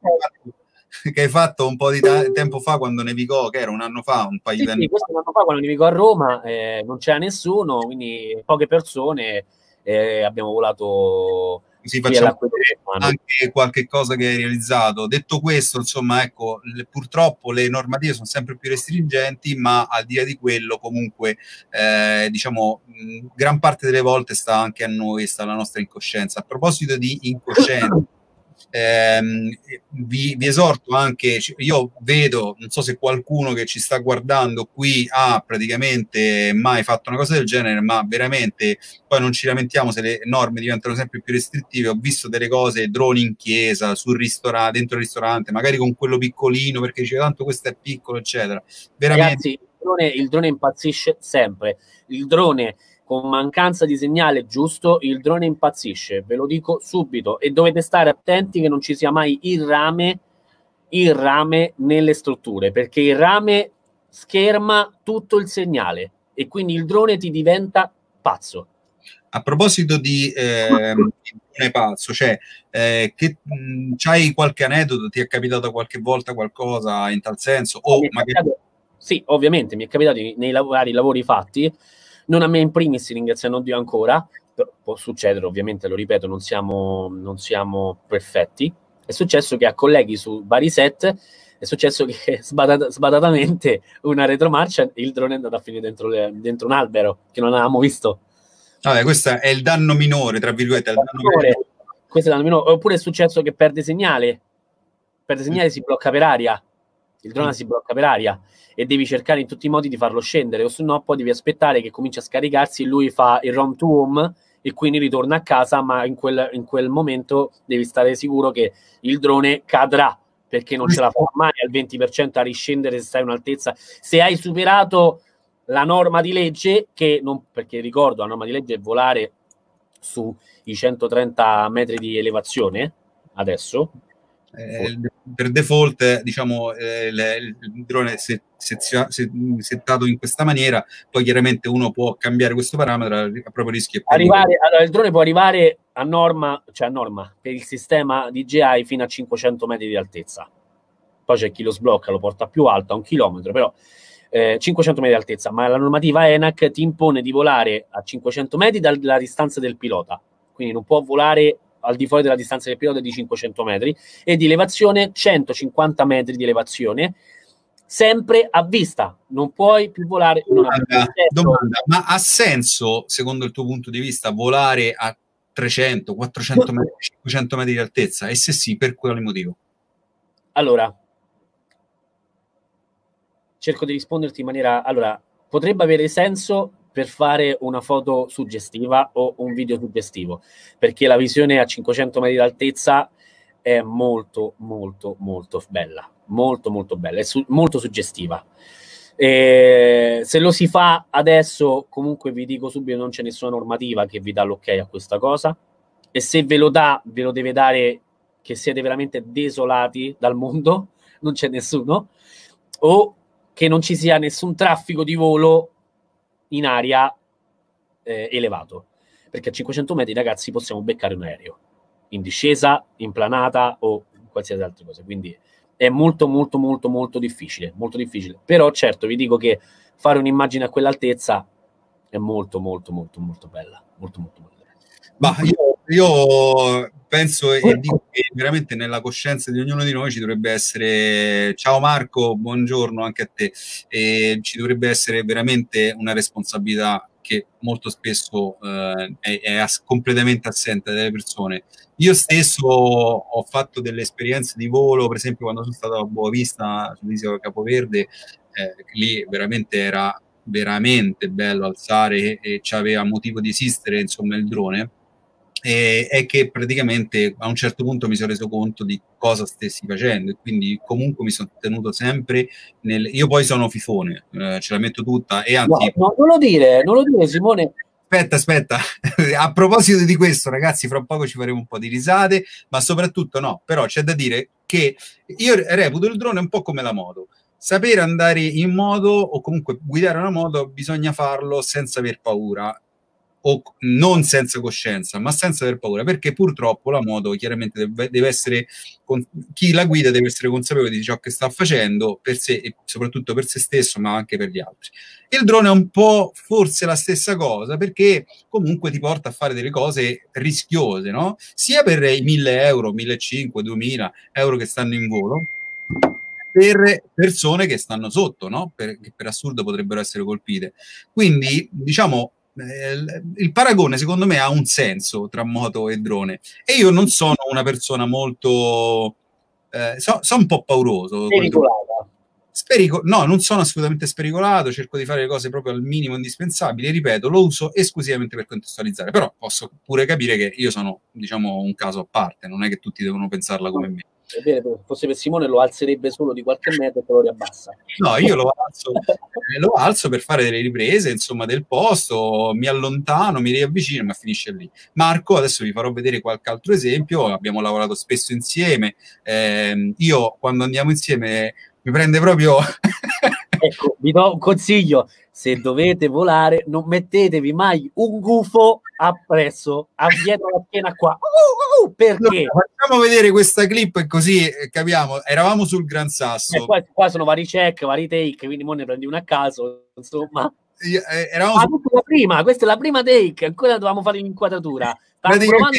che hai fatto un po' di ta- tempo fa quando nevicò, che era un anno fa, un paio sì, di anni sì, questo un anno fa quando nevicò a Roma, eh, non c'era nessuno, quindi poche persone, eh, abbiamo volato così facciamo anche qualche cosa che hai realizzato. Detto questo, insomma, ecco, le, purtroppo le normative sono sempre più restringenti, ma al di là di quello, comunque, eh, diciamo, mh, gran parte delle volte sta anche a noi, sta la nostra incoscienza. A proposito di incoscienza, ehm, vi, vi, esorto anche, io vedo, non so se qualcuno che ci sta guardando qui ha praticamente mai fatto una cosa del genere, ma veramente poi non ci lamentiamo se le norme diventano sempre più restrittive. Ho visto delle cose, droni in chiesa, sul ristorante, dentro il ristorante, magari con quello piccolino perché dice tanto questo è piccolo, eccetera. Veramente... Ragazzi, il drone, il drone impazzisce sempre. Il drone con mancanza di segnale giusto, il drone impazzisce, ve lo dico subito, e dovete stare attenti che non ci sia mai il rame, il rame nelle strutture, perché il rame scherma tutto il segnale e quindi il drone ti diventa pazzo. A proposito di eh, drone pazzo, cioè, eh, che mh, c'hai qualche aneddoto? Ti è capitato qualche volta qualcosa in tal senso? O magari... capitato, sì, ovviamente mi è capitato nei vari lavori fatti non a me in primis, ringraziando Dio ancora, può succedere ovviamente, lo ripeto, non siamo, non siamo perfetti. È successo che a colleghi su vari set è successo che sbadat- sbadatamente una retromarcia il drone è andato a finire dentro, le, dentro un albero che non avevamo visto. Vabbè, questo è il danno minore, tra virgolette. Il danno minore. Questo è il danno minore. Oppure è successo che perde segnale. Perde segnale, mm. si blocca per aria. Il drone mm. si blocca per aria e devi cercare in tutti i modi di farlo scendere, o se no poi devi aspettare che cominci a scaricarsi e lui fa il ROM to home e quindi ritorna a casa, ma in quel, in quel momento devi stare sicuro che il drone cadrà perché non ce la fa mai al 20% a riscendere se stai a un'altezza. Se hai superato la norma di legge, che non, perché ricordo la norma di legge è volare sui 130 metri di elevazione adesso, eh, per default diciamo eh, il, il drone se, se, se, settato in questa maniera poi chiaramente uno può cambiare questo parametro a proprio rischio arrivare, allora, il drone può arrivare a norma cioè a norma per il sistema DJI fino a 500 metri di altezza. Poi c'è chi lo sblocca lo porta più alto a un chilometro però eh, 500 metri di altezza. Ma la normativa ENAC ti impone di volare a 500 metri dalla distanza del pilota. Quindi non può volare al di fuori della distanza del pilota di 500 metri e di elevazione 150 metri di elevazione sempre a vista, non puoi più volare. Domanda, domanda, ma ha senso, secondo il tuo punto di vista, volare a 300, 400 metri, 500 metri di altezza? E se sì, per quale motivo? Allora, cerco di risponderti in maniera... Allora, potrebbe avere senso per fare una foto suggestiva o un video suggestivo, perché la visione a 500 metri d'altezza è molto, molto, molto bella, molto, molto bella, è su- molto suggestiva. E se lo si fa adesso, comunque vi dico subito, non c'è nessuna normativa che vi dà l'ok a questa cosa. E se ve lo dà, ve lo deve dare che siete veramente desolati dal mondo, non c'è nessuno, o che non ci sia nessun traffico di volo in aria eh, elevato, perché a 500 metri ragazzi possiamo beccare un aereo, in discesa, in planata o qualsiasi altra cosa, quindi è molto molto molto molto difficile, molto difficile, però certo vi dico che fare un'immagine a quell'altezza è molto molto molto molto bella, molto molto bella. Ma io, io penso e dico che veramente nella coscienza di ognuno di noi ci dovrebbe essere, ciao Marco, buongiorno anche a te, e ci dovrebbe essere veramente una responsabilità che molto spesso eh, è, è ass- completamente assente dalle persone. Io stesso ho fatto delle esperienze di volo, per esempio quando sono stato a Boavista sull'isola Capoverde, eh, lì veramente era veramente bello alzare e, e aveva motivo di esistere insomma il drone e, è che praticamente a un certo punto mi sono reso conto di cosa stessi facendo e quindi comunque mi sono tenuto sempre nel... Io poi sono fifone, eh, ce la metto tutta e anzi... No, no, non lo dire, non lo dire Simone. Aspetta, aspetta, a proposito di questo ragazzi, fra poco ci faremo un po' di risate, ma soprattutto no, però c'è da dire che io reputo il drone un po' come la moto. Sapere andare in moto o comunque guidare una moto bisogna farlo senza aver paura o non senza coscienza, ma senza aver paura, perché purtroppo la moto chiaramente deve, essere, chi la guida deve essere consapevole di ciò che sta facendo per sé e soprattutto per se stesso, ma anche per gli altri. Il drone è un po' forse la stessa cosa, perché comunque ti porta a fare delle cose rischiose, no? Sia per i 1000 euro, 1500, 2000 euro che stanno in volo, per persone che stanno sotto, no? Per, che per assurdo potrebbero essere colpite. Quindi, diciamo, il paragone secondo me ha un senso tra moto e drone. E io non sono una persona molto eh, sono so un po' pauroso Sperico- no, non sono assolutamente spericolato, cerco di fare le cose proprio al minimo indispensabile, ripeto, lo uso esclusivamente per contestualizzare, però posso pure capire che io sono, diciamo, un caso a parte, non è che tutti devono pensarla come me fosse per Simone lo alzerebbe solo di qualche metro e poi lo riabbassa. No, io lo alzo, eh, lo alzo per fare delle riprese, insomma, del posto, mi allontano, mi riavvicino, ma finisce lì. Marco, adesso vi farò vedere qualche altro esempio, abbiamo lavorato spesso insieme, eh, io quando andiamo insieme mi prende proprio... ecco, vi do un consiglio, se dovete volare non mettetevi mai un gufo appresso, dietro la schiena qua. Uh, uh, uh perché? Allora, facciamo vedere questa clip e così eh, capiamo. Eravamo sul Gran Sasso. Eh, qua, qua, sono vari check, vari take, quindi mo ne prendi una a caso, insomma. Eh, eravamo ah, questa, è la prima, questa è la prima take, ancora dovevamo fare l'inquadratura. Provando,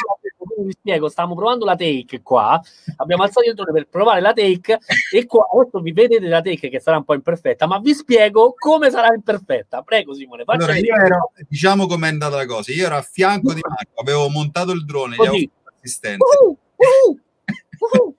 vi spiego, stavamo provando la take qua, abbiamo alzato il drone per provare la take e qua adesso vi vedete la take che sarà un po' imperfetta, ma vi spiego come sarà imperfetta. Prego Simone, allora, io ero, diciamo com'è andata la cosa, io ero a fianco di Marco, avevo montato il drone, gli avevo assistente. Uh, uh, uh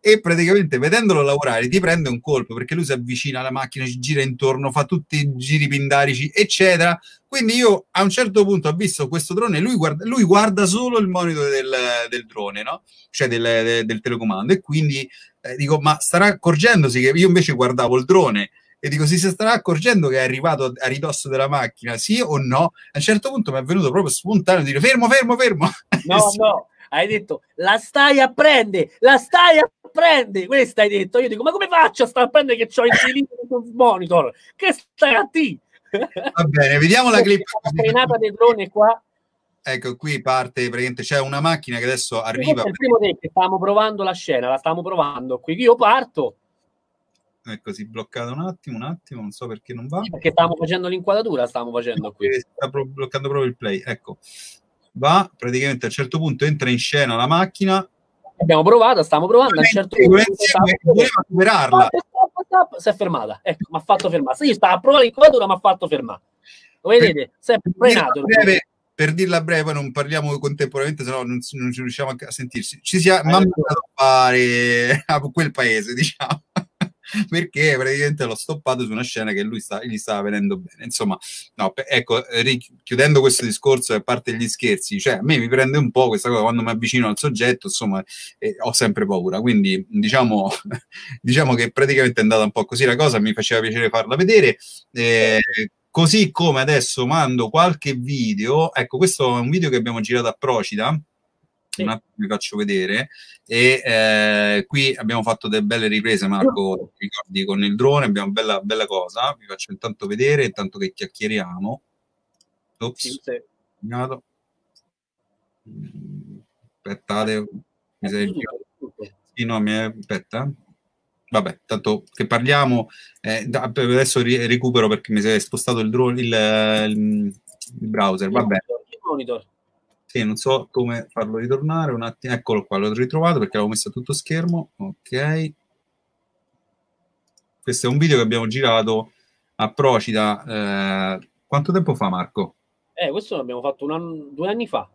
e praticamente vedendolo lavorare ti prende un colpo perché lui si avvicina alla macchina, ci gira intorno, fa tutti i giri pindarici, eccetera. Quindi io a un certo punto ho visto questo drone, lui guarda, lui guarda solo il monitor del, del drone, no? cioè del, del, del telecomando, e quindi eh, dico, ma starà accorgendosi che io invece guardavo il drone e dico si starà accorgendo che è arrivato a ridosso della macchina, sì o no? A un certo punto mi è venuto proprio spontaneo dire fermo, fermo, fermo. No, no, hai detto la stai a prendere, la stai a prendere, questo hai detto. Io dico, ma come faccio a stare a prendere che ho inserito sul monitor? Che stai a ti? Va bene, vediamo la clip. La frenata del drone qua. Ecco, qui parte praticamente c'è una macchina che adesso arriva. È il primo take, stavamo provando la scena, la stavamo provando. Qui io parto. Ecco, si è bloccato un attimo, un attimo, non so perché non va. Perché stavamo facendo l'inquadratura, stavamo facendo qui. Sta bloccando proprio il play, ecco va, praticamente a un certo punto entra in scena la macchina. Abbiamo provato, stiamo provando, a un certo punto voleva superarla. Si è fermata, ecco, mi ha fatto fermare. Sì, stava a provare l'inquadratura, mi ha fatto fermare. Lo vedete? Sempre frenato. Breve, per dirla breve, poi non parliamo contemporaneamente, se no non, non riusciamo a sentirci. Ci si è mandato a fare a quel paese, diciamo. perché praticamente l'ho stoppato su una scena che lui sta, gli stava venendo bene. Insomma, no, ecco, chiudendo questo discorso, a parte gli scherzi, cioè a me mi prende un po' questa cosa quando mi avvicino al soggetto, insomma, eh, ho sempre paura. Quindi diciamo, diciamo che praticamente è andata un po' così la cosa, mi faceva piacere farla vedere. Eh, così come adesso mando qualche video, ecco, questo è un video che abbiamo girato a Procida un attimo vi faccio vedere. E eh, qui abbiamo fatto delle belle riprese Marco ricordi con il drone abbiamo bella, bella cosa. Vi faccio intanto vedere intanto che chiacchieriamo. Ops, sì, sì. aspettate mi sei... sì, no, mi è... aspetta. Vabbè, tanto che parliamo eh, adesso recupero perché mi si è spostato il, drone, il, il, il browser vabbè monitor sì, non so come farlo ritornare. Un attimo, eccolo qua, l'ho ritrovato perché l'avevo messo a tutto schermo. Ok. Questo è un video che abbiamo girato a Procida. Eh, quanto tempo fa, Marco? Eh, questo l'abbiamo fatto anno, due anni fa.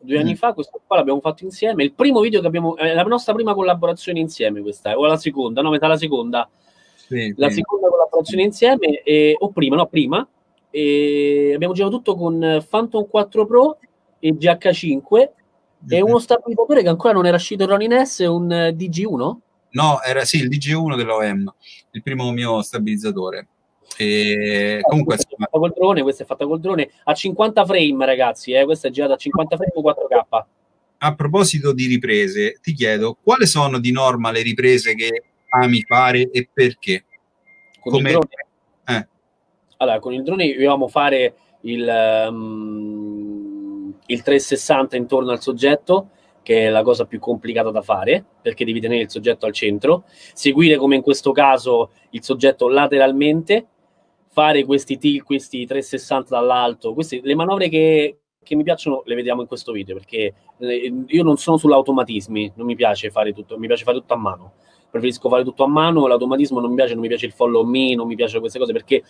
Due anni mm. fa, questo qua l'abbiamo fatto insieme. Il primo video che abbiamo, è la nostra prima collaborazione insieme, questa o la seconda, no, metà la seconda. Sì, la sì. seconda collaborazione insieme, e, o prima, no, prima. E abbiamo girato tutto con Phantom 4 Pro e GH5 e uno stabilizzatore che ancora non era uscito Ronin S, un eh, DG1? No, era sì, il DG1 dell'OM, il primo mio stabilizzatore. E comunque questa è fatta col drone, questa è fatta col drone a 50 frame, ragazzi, eh? questa è girata a 50 frame 4K. A proposito di riprese, ti chiedo quali sono di norma le riprese che ami fare e perché? Con Come... il drone? Eh. Allora, con il drone dovevamo fare il um, il 360 intorno al soggetto, che è la cosa più complicata da fare, perché devi tenere il soggetto al centro, seguire come in questo caso il soggetto lateralmente, fare questi, t- questi 360 dall'alto, queste, le manovre che, che mi piacciono le vediamo in questo video, perché eh, io non sono sull'automatismi, non mi piace fare tutto, mi piace fare tutto a mano. Preferisco fare tutto a mano, l'automatismo non mi piace, non mi piace il follow me, non mi piace queste cose perché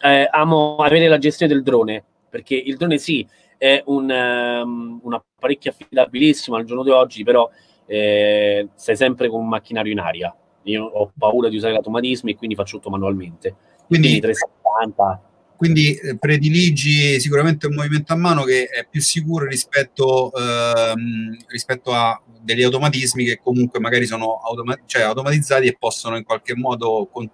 eh, amo avere la gestione del drone, perché il drone sì, è un, um, un apparecchio affidabilissimo al giorno di oggi, però eh, sei sempre con un macchinario in aria. Io ho paura di usare l'automatismo e quindi faccio tutto manualmente. Quindi, quindi 370. Quindi eh, prediligi sicuramente un movimento a mano che è più sicuro rispetto, ehm, rispetto a degli automatismi che comunque magari sono automa- cioè automatizzati e possono in qualche modo con-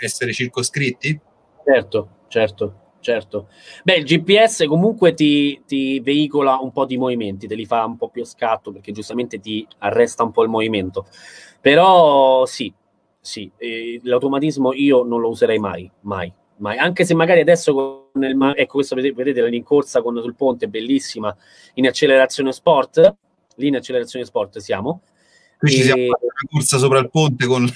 essere circoscritti? Certo, certo certo. Beh, il GPS comunque ti, ti, veicola un po' di movimenti, te li fa un po' più a scatto perché giustamente ti arresta un po' il movimento. Però sì, sì, eh, l'automatismo io non lo userei mai, mai, mai. Anche se magari adesso, nel, ecco questo vedete, vedete la rincorsa con, sul ponte, bellissima, in accelerazione sport, lì in accelerazione sport siamo. Qui ci siamo una corsa sopra il ponte con...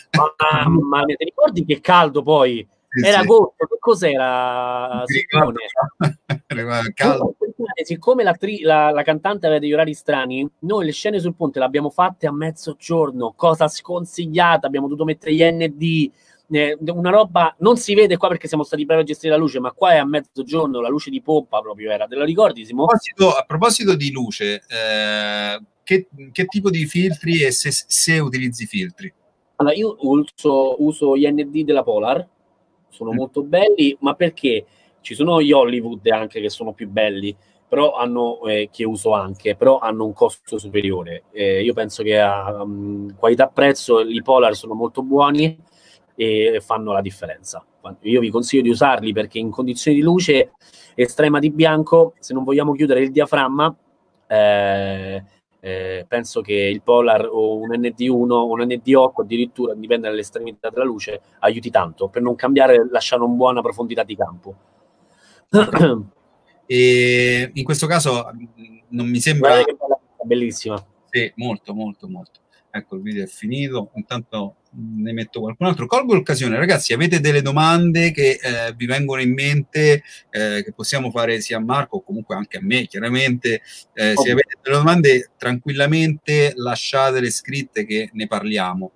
Mamma mia, ti ricordi che caldo poi? Era sì. agosto, che cos'era? Caldo. Siccome la, tri- la, la, cantante aveva degli orari strani, noi le scene sul ponte le abbiamo fatte a mezzogiorno, cosa sconsigliata, abbiamo dovuto mettere gli ND, eh, una roba non si vede qua perché siamo stati bravi a gestire la luce, ma qua è a mezzogiorno, la luce di pompa proprio era. Te lo ricordi, Simo? A proposito, a proposito di luce, eh, che, che, tipo di filtri e se, se utilizzi filtri? Allora, io uso, uso gli ND della Polar, sono mm. molto belli, ma perché ci sono gli Hollywood anche che sono più belli, però hanno, eh, che uso anche, però hanno un costo superiore. Eh, io penso che a um, qualità-prezzo i Polar sono molto buoni e fanno la differenza. Io vi consiglio di usarli perché in condizioni di luce estrema di bianco, se non vogliamo chiudere il diaframma, eh, eh, penso che il Polar o un ND1 o un ND8 addirittura, dipende dall'estremità della luce, aiuti tanto per non cambiare, lasciare una buona profondità di campo. E in questo caso non mi sembra... Bellissima. Sì, molto, molto, molto. Ecco, il video è finito. Intanto ne metto qualcun altro. Colgo l'occasione, ragazzi, avete delle domande che eh, vi vengono in mente, eh, che possiamo fare sia a Marco o comunque anche a me, chiaramente. Eh, se avete delle domande, tranquillamente lasciatele scritte che ne parliamo.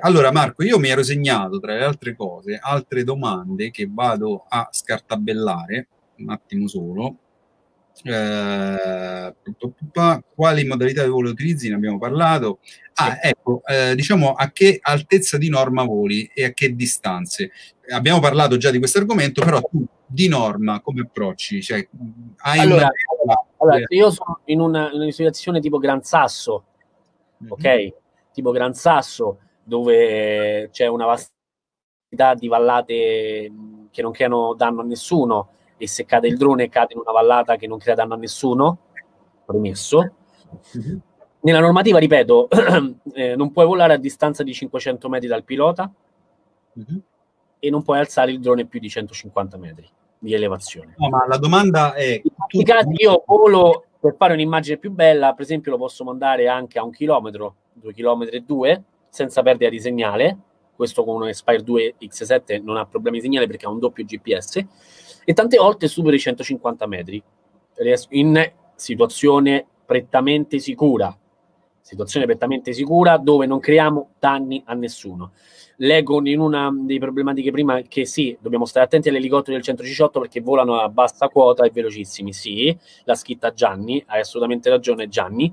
allora, Marco, io mi ero segnato, tra le altre cose, altre domande che vado a scartabellare. Un attimo solo. Eh, quali modalità di volo utilizzi? Ne abbiamo parlato. Ah, ecco, eh, diciamo a che altezza di norma voli e a che distanze. Abbiamo parlato già di questo argomento, però tu di norma come approcci? Cioè, hai allora, una... allora, io sono in una, in una, situazione tipo Gran Sasso, mm-hmm. ok? Tipo Gran Sasso, dove c'è una vastità di vallate che non creano danno a nessuno e se cade il drone cade in una vallata che non crea danno a nessuno, premesso. Mm-hmm. nella normativa, ripeto, eh, non puoi volare a distanza di 500 metri dal pilota Mhm. e non puoi alzare il drone più di 150 metri di elevazione. No, ma la domanda è... In casi io volo per fare un'immagine più bella, per esempio lo posso mandare anche a un chilometro, due chilometri e due, senza perdita di segnale. Questo con un Aspire 2 X7 non ha problemi di segnale perché ha un doppio GPS. E tante volte supero i 150 metri in situazione prettamente sicura. Situazione prettamente sicura dove non creiamo danni a nessuno. Leggo in una delle problematiche prima che sì, dobbiamo stare attenti agli elicotteri del 118 perché volano a bassa quota e velocissimi. Sì, la scritta Gianni, hai assolutamente ragione Gianni.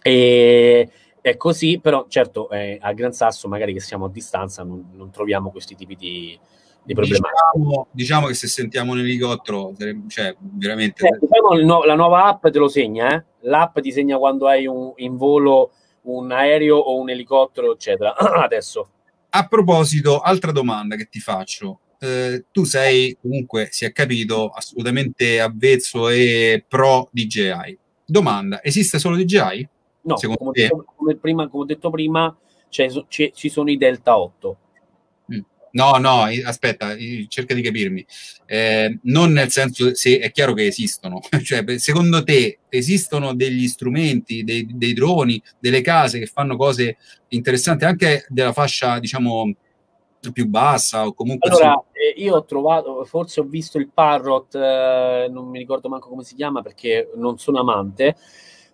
E è così, però certo eh, a Gran Sasso magari che siamo a distanza non, non troviamo questi tipi di, di problematiche. Diciamo, diciamo che se sentiamo un elicottero, cioè veramente... Eh, diciamo la nuova app te lo segna, eh? l'app ti segna quando hai un- in volo un aereo o un elicottero, eccetera. Adesso, A proposito, altra domanda che ti faccio. Eh, tu sei comunque, si è capito, assolutamente avvezzo e pro DJI. Domanda, esiste solo DJI? no, Secondo come te? detto, come prima, come ho detto prima, c'è- c'è- ci sono i Delta 8. No, no, aspetta, cerca di capirmi. Eh, non nel senso, se è chiaro che esistono, cioè, secondo te esistono degli strumenti, dei, dei droni, delle case che fanno cose interessanti anche della fascia, diciamo, più bassa o comunque... Allora, eh, io ho trovato, forse ho visto il Parrot, eh, non mi ricordo manco come si chiama perché non sono amante,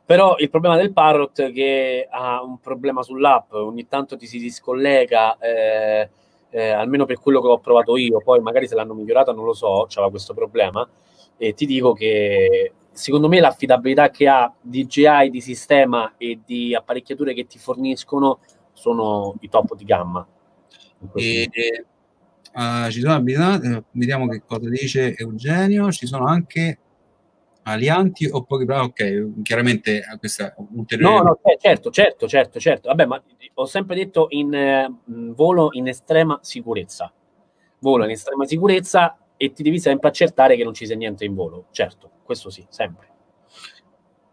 però il problema del Parrot è che ha un problema sull'app, ogni tanto ti si discollega, eh, eh, almeno per quello che ho provato io, poi magari se l'hanno migliorato non lo so, c'era questo problema, e ti dico che secondo me l'affidabilità che ha DJI di sistema e di apparecchiature che ti forniscono sono i top di gamma. E, eh, ci sono abitanti, eh, vediamo che cosa dice Eugenio, ci sono anche alianti o pochi bravi, ok, chiaramente questa è un'ulteriore... No, no, eh, certo, certo, certo, certo. Vabbè, ma ho sempre detto in eh, volo in estrema sicurezza. Volo in estrema sicurezza e ti devi sempre accertare che non ci sia niente in volo. Certo, questo sì, sempre.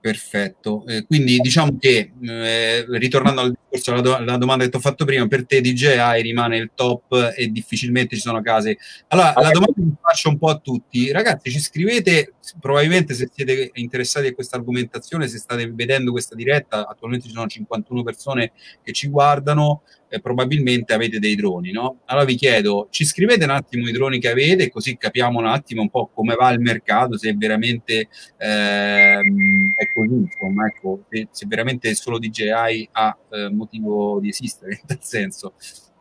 Perfetto, Eh, quindi diciamo che eh, ritornando al discorso, alla, do- alla domanda che ti ho fatto prima, per te DJI rimane il top e difficilmente ci sono case. Allora, la Vabbè. domanda che faccio un po' a tutti, ragazzi, ci scrivete probabilmente se siete interessati a questa argomentazione, se state vedendo questa diretta, attualmente ci sono 51 persone che ci guardano, eh, probabilmente avete dei droni, no? Allora vi chiedo, ci scrivete un attimo i droni che avete, così capiamo un attimo un po' come va il mercato, se veramente ehm, è così, insomma, ecco, se, se veramente solo DJI ha eh, motivo di esistere, in tal senso.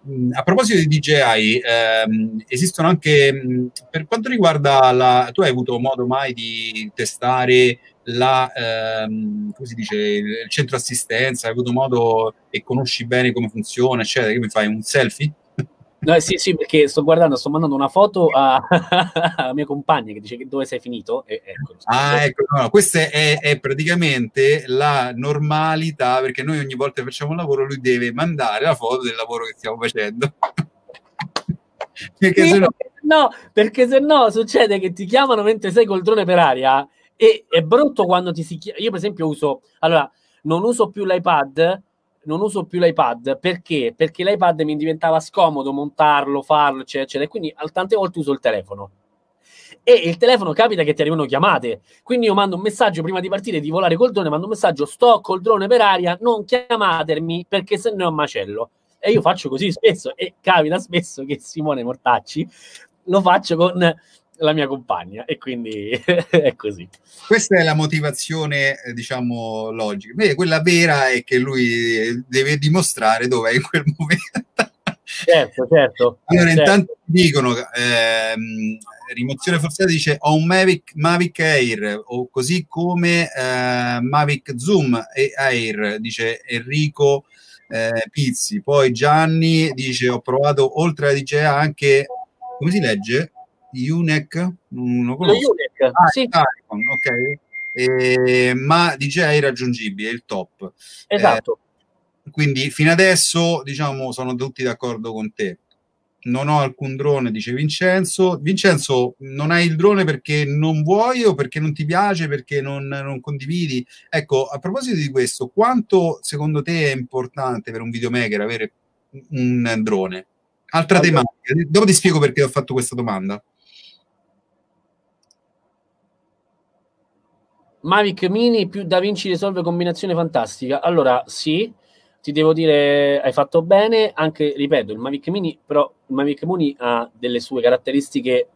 Mm, A proposito di DJI, ehm, esistono anche, mh, per quanto riguarda la... Tu hai avuto modo mai di testare la, ehm, come si dice, il centro assistenza, hai avuto modo e conosci bene come funziona, eccetera, che mi fai un selfie? No, sì, sì, perché sto guardando, sto mandando una foto a- alla mia compagna che dice che dove sei finito. E, ecco, Ah, ecco, no, no, questa è, è praticamente la normalità, perché noi ogni volta che facciamo un lavoro lui deve mandare la foto del lavoro che stiamo facendo. perché Sì, se no... No, perché se no succede che ti chiamano mentre sei col drone per aria e è brutto quando ti si chiama. Io, per esempio, uso allora non uso più l'iPad. Non uso più l'iPad perché? Perché l'iPad mi diventava scomodo montarlo, farlo, eccetera, eccetera. Quindi tante volte uso il telefono. E il telefono capita che ti arrivano chiamate. Quindi io mando un messaggio prima di partire di volare col drone, mando un messaggio: sto col drone per aria, non chiamatemi perché se no è un macello. E io faccio così spesso e capita spesso che Simone Mortacci lo faccio con la mia compagna e quindi è così. Questa è la motivazione, eh, diciamo, logica. Beh, quella vera è che lui deve dimostrare dove è in quel momento. Certo, certo. Allora, certo. intanto dicono, ehm, rimozione forzata dice ho un Mavic, Mavic Air, o così come eh, Mavic Zoom e Air, dice Enrico eh, Pizzi. Poi Gianni dice ho provato oltre a DJI anche, come si legge? UNEC? Non lo conosco. Unix, Ah, sì, iPhone, ok. Eh, ma DJI è raggiungibile, è il top. esatto. Quindi fino adesso, diciamo, sono tutti d'accordo con te. Non ho alcun drone, dice Vincenzo. Vincenzo, non hai il drone perché non vuoi o perché non ti piace, perché non, non condividi? Ecco, a proposito di questo, quanto secondo te è importante per un videomaker avere un drone? Altra allora. tematica. Dopo ti spiego perché ho fatto questa domanda. Mavic Mini più Da Vinci risolve combinazione fantastica. Allora, sì, ti devo dire, hai fatto bene, anche, ripeto, il Mavic Mini, però il Mavic Mini ha delle sue caratteristiche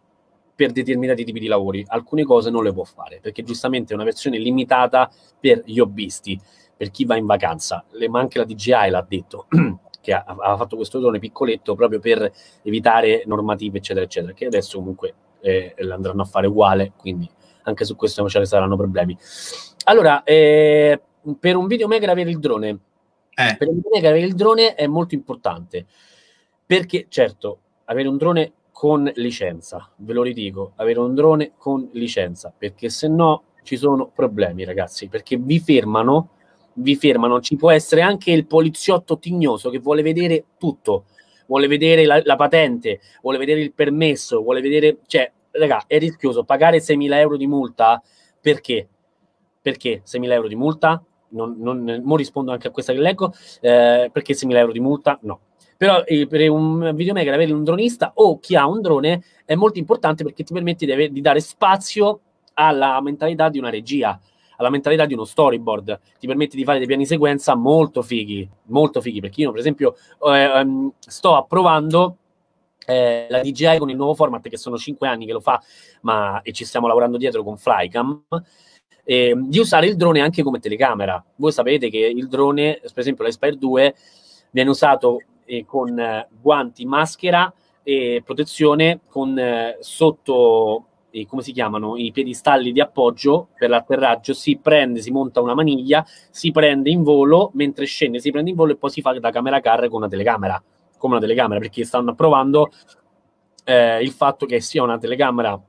per determinati tipi di lavori, alcune cose non le può fare, perché giustamente è una versione limitata per gli hobbisti, per chi va in vacanza, le, ma anche la DJI l'ha detto, che ha, ha, fatto questo drone piccoletto proprio per evitare normative, eccetera, eccetera, che adesso comunque eh, andranno a fare uguale, quindi anche su questo ce ne saranno problemi. Allora, eh, per un videomaker avere il drone eh. Per che avere il drone è molto importante perché, certo, avere un drone con licenza, ve lo ridico, avere un drone con licenza, perché se no ci sono problemi, ragazzi, perché vi fermano, vi fermano, ci può essere anche il poliziotto tignoso che vuole vedere tutto, vuole vedere la, la patente, vuole vedere il permesso, vuole vedere, cioè, raga, è rischioso pagare 6.000 euro di multa, perché? Perché 6.000 euro di multa? non, non mo rispondo anche a questa che leggo, eh, perché 6.000 euro di multa? No. Però eh, per un videomaker avere un dronista o chi ha un drone è molto importante perché ti permette di, di dare spazio alla mentalità di una regia, alla mentalità di uno storyboard, ti permette di fare dei piani sequenza molto fighi, molto fighi, perché io per esempio eh, ehm, sto approvando eh, la DJI con il nuovo format che sono 5 anni che lo fa, ma e ci stiamo lavorando dietro con Flycam, eh, di usare il drone anche come telecamera. Voi sapete che il drone, per esempio l'Aspire 2, viene usato eh, con eh, guanti, maschera e protezione con eh, sotto come si chiamano? I piedistalli di appoggio per l'atterraggio. Si prende, si monta una maniglia, si prende in volo, mentre scende si prende in volo e poi si fa da camera car con una telecamera, come una telecamera, perché stanno approvando eh, il fatto che sia una telecamera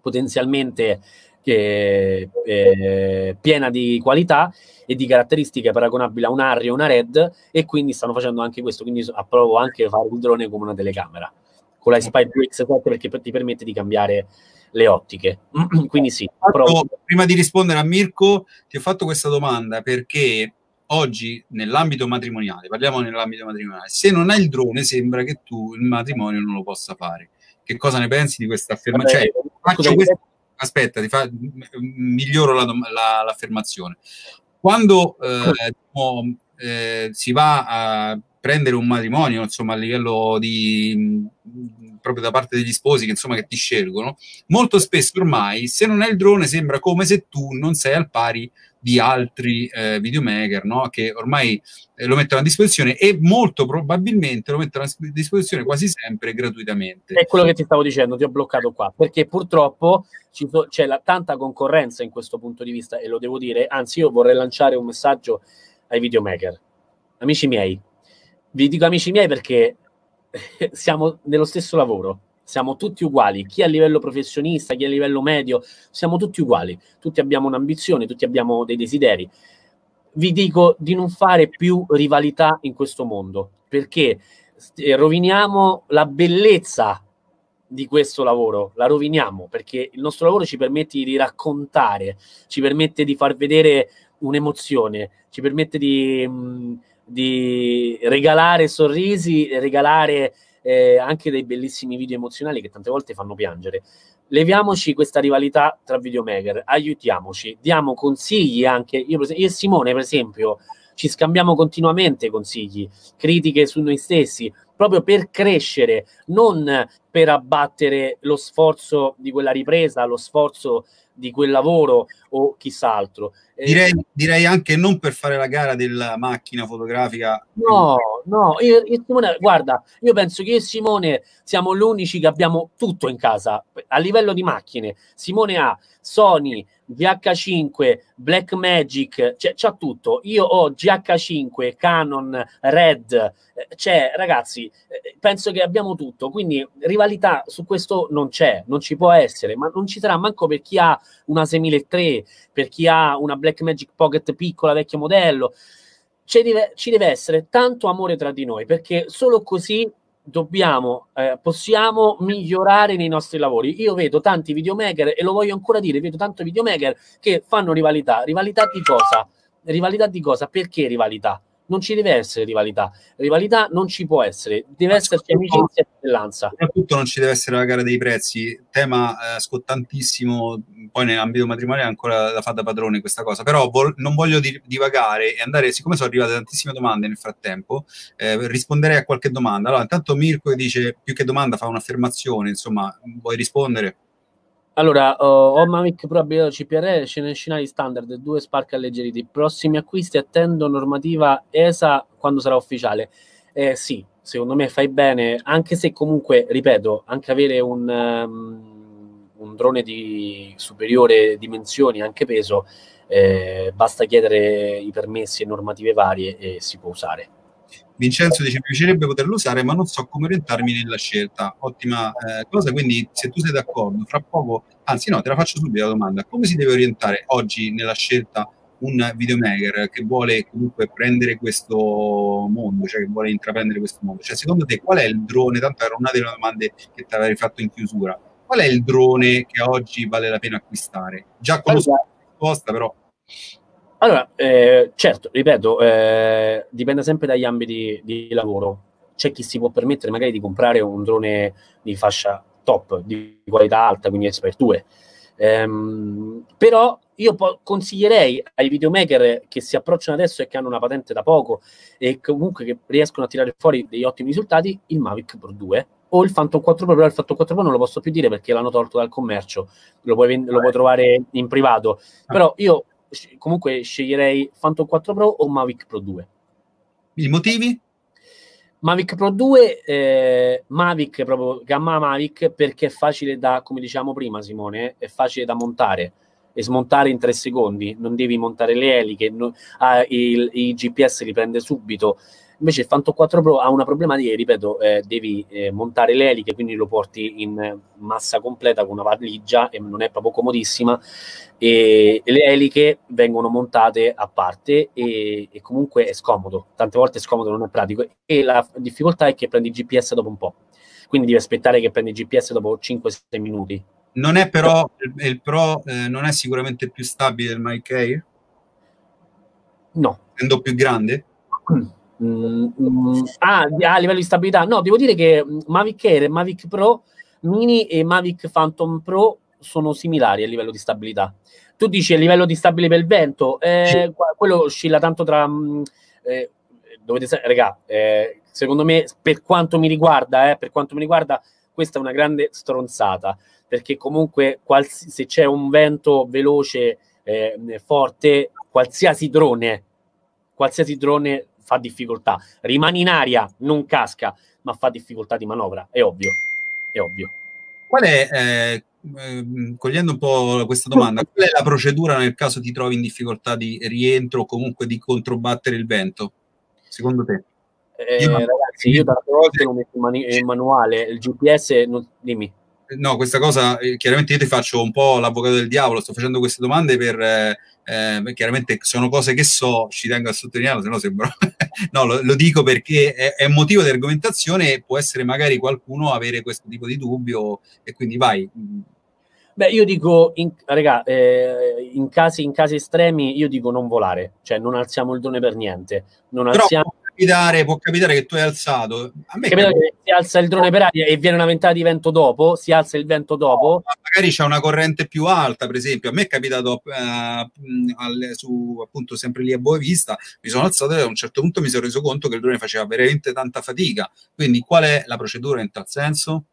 potenzialmente che è piena di qualità e di caratteristiche paragonabili a un Harry o una Red e quindi stanno facendo anche questo, quindi approvo anche fare il drone come una telecamera con la Spy 2 X7 perché ti permette di cambiare le ottiche. quindi sì. Fatto, prima di rispondere a Mirko, ti ho fatto questa domanda perché oggi nell'ambito matrimoniale, parliamo nell'ambito matrimoniale, se non hai il drone sembra che tu il matrimonio non lo possa fare. Che cosa ne pensi di questa affermazione? Cioè, faccio questo aspetta, ti fa, miglioro la, la, l'affermazione. Quando eh, diciamo, eh, si va a prendere un matrimonio, insomma, a livello di proprio da parte degli sposi che insomma che ti scelgono, molto spesso ormai se non è il drone sembra come se tu non sei al pari di altri eh, videomaker no? che ormai eh, lo mettono a disposizione e molto probabilmente lo mettono a disposizione quasi sempre gratuitamente. È quello che ti stavo dicendo, ti ho bloccato qua, perché purtroppo so, c'è la, tanta concorrenza in questo punto di vista e lo devo dire, anzi io vorrei lanciare un messaggio ai videomaker. Amici miei, vi dico amici miei perché siamo nello stesso lavoro siamo tutti uguali, chi a livello professionista, chi a livello medio, siamo tutti uguali, tutti abbiamo un'ambizione, tutti abbiamo dei desideri. Vi dico di non fare più rivalità in questo mondo, perché eh, roviniamo la bellezza di questo lavoro, la roviniamo, perché il nostro lavoro ci permette di raccontare, ci permette di far vedere un'emozione, ci permette di, mm, di regalare sorrisi, regalare eh, anche dei bellissimi video emozionali che tante volte fanno piangere. Leviamoci questa rivalità tra videomaker, aiutiamoci, diamo consigli anche. Io, io e Simone, per esempio, ci scambiamo continuamente consigli, critiche su noi stessi, proprio per crescere, non per abbattere lo sforzo di quella ripresa, lo sforzo di quel lavoro o chissà altro. Eh, direi, direi, anche non per fare la gara della macchina fotografica. No, no, io, io, Simone, guarda, io penso che io e Simone siamo gli unici che abbiamo tutto in casa a livello di macchine. Simone ha Sony, GH5, Blackmagic, cioè, c'ha tutto. Io ho GH5, Canon, Red, eh, cioè, ragazzi, eh, penso che abbiamo tutto. Quindi rivalità su questo non c'è, non ci può essere, ma non ci sarà manco per chi ha una 6003, per chi ha una Blackmagic Pocket piccola, vecchio modello. Deve, ci deve essere tanto amore tra di noi, perché solo così dobbiamo, eh, possiamo migliorare nei nostri lavori. Io vedo tanti videomaker, e lo voglio ancora dire, vedo tanti videomaker che fanno rivalità. Rivalità di cosa? Rivalità di cosa? Perché rivalità? Non ci deve essere rivalità. Rivalità non ci può essere, deve esserci amicizia e fratellanza. Soprattutto non ci deve essere la gara dei prezzi, tema eh, scottantissimo, poi nell'ambito matrimoniale ancora la fa da padrone questa cosa, però vol- non voglio di- divagare e andare, siccome sono arrivate tantissime domande nel frattempo, eh, risponderei a qualche domanda. Allora, intanto Mirko dice, più che domanda fa un'affermazione, insomma, vuoi rispondere? Allora, uh, ho Mavic Pro abbigliato CPR, scenari standard, due spark alleggeriti. Prossimi acquisti attendo normativa ESA quando sarà ufficiale. Eh, sì, secondo me fai bene, anche se comunque, ripeto, anche avere un, um, un drone di superiore dimensioni, anche peso, eh, basta chiedere i permessi e normative varie e si può usare. Vincenzo dice mi piacerebbe poterlo usare ma non so come orientarmi nella scelta. Ottima eh, cosa. Quindi se tu sei d'accordo fra poco anzi no te la faccio subito la domanda. Come si deve orientare oggi nella scelta un videomaker che vuole comunque prendere questo mondo cioè che vuole intraprendere questo mondo? Cioè secondo te qual è il drone? Tanto era una delle domande che ti avevi fatto in chiusura. Qual è il drone che oggi vale la pena acquistare? Già conosco la risposta però allora, eh, certo, ripeto, eh, dipende sempre dagli ambiti di lavoro. C'è chi si può permettere magari di comprare un drone di fascia top, di qualità alta, quindi Expert 2. Ehm, però io po- consiglierei ai videomaker che si approcciano adesso e che hanno una patente da poco e comunque che riescono a tirare fuori degli ottimi risultati, il Mavic Pro 2 o il Phantom 4 Pro, però il Phantom 4 Pro non lo posso più dire perché l'hanno tolto dal commercio, lo puoi, vend- lo puoi trovare in privato. Però io comunque sceglierei Phantom 4 Pro o Mavic Pro 2. I motivi? Mavic Pro 2, eh, Mavic proprio gamma Mavic perché è facile da, come diciamo prima Simone, è facile da montare e smontare in tre secondi, non devi montare le eliche, no, ah, il, il, GPS li prende subito, Invece il Phantom 4 Pro ha una problematica, ripeto, eh, devi eh, montare le eliche, quindi lo porti in massa completa con una valigia e non è proprio comodissima. E, le eliche vengono montate a parte e, e, comunque è scomodo. Tante volte è scomodo, non è pratico. E la difficoltà è che prendi il GPS dopo un po'. Quindi devi aspettare che prendi il GPS dopo 5-6 minuti. Non è però il, il Pro eh, non è sicuramente più stabile del Mic Air? No. Essendo più grande? Mm, mm, ah, a livello di stabilità, no, devo dire che mm, Mavic Air e Mavic Pro Mini e Mavic Phantom Pro sono similari a livello di stabilità. Tu dici a livello di stabile per il vento, eh, quello oscilla tanto tra. Eh, dovete regà, eh, secondo me, per quanto mi riguarda, eh, per quanto mi riguarda, questa è una grande stronzata perché comunque quals- se c'è un vento veloce, eh, forte, qualsiasi drone, qualsiasi drone fa difficoltà. Rimane in aria, non casca, ma fa difficoltà di manovra, è ovvio, è ovvio. Qual è, eh, eh, cogliendo un po' questa domanda, qual è la procedura nel caso ti trovi in difficoltà di rientro o comunque di controbattere il vento? Secondo te? Eh, io, ragazzi, io tante volte non metto in, mani- in manuale, il GPS, non, dimmi no, questa cosa, eh, chiaramente io ti faccio un po' l'avvocato del diavolo, sto facendo queste domande per, eh, eh chiaramente sono cose che so, ci tengo a sottolinearlo, se no sembra... no, lo, lo, dico perché è, è motivo di argomentazione e può essere magari qualcuno avere questo tipo di dubbio e quindi vai. Beh, io dico, in, raga, eh, in, casi, in casi estremi, io dico non volare, cioè non alziamo il drone per niente. Non alziamo capitare, può capitare che tu hai alzato. A me capita che si alza il drone per aria e viene una ventata di vento dopo, si alza il vento dopo. No, magari c'è una corrente più alta, per esempio. A me è capitato uh, al, su appunto sempre lì a Boavista, mi sono alzato e a un certo punto mi sono reso conto che il drone faceva veramente tanta fatica. Quindi qual è la procedura in tal senso?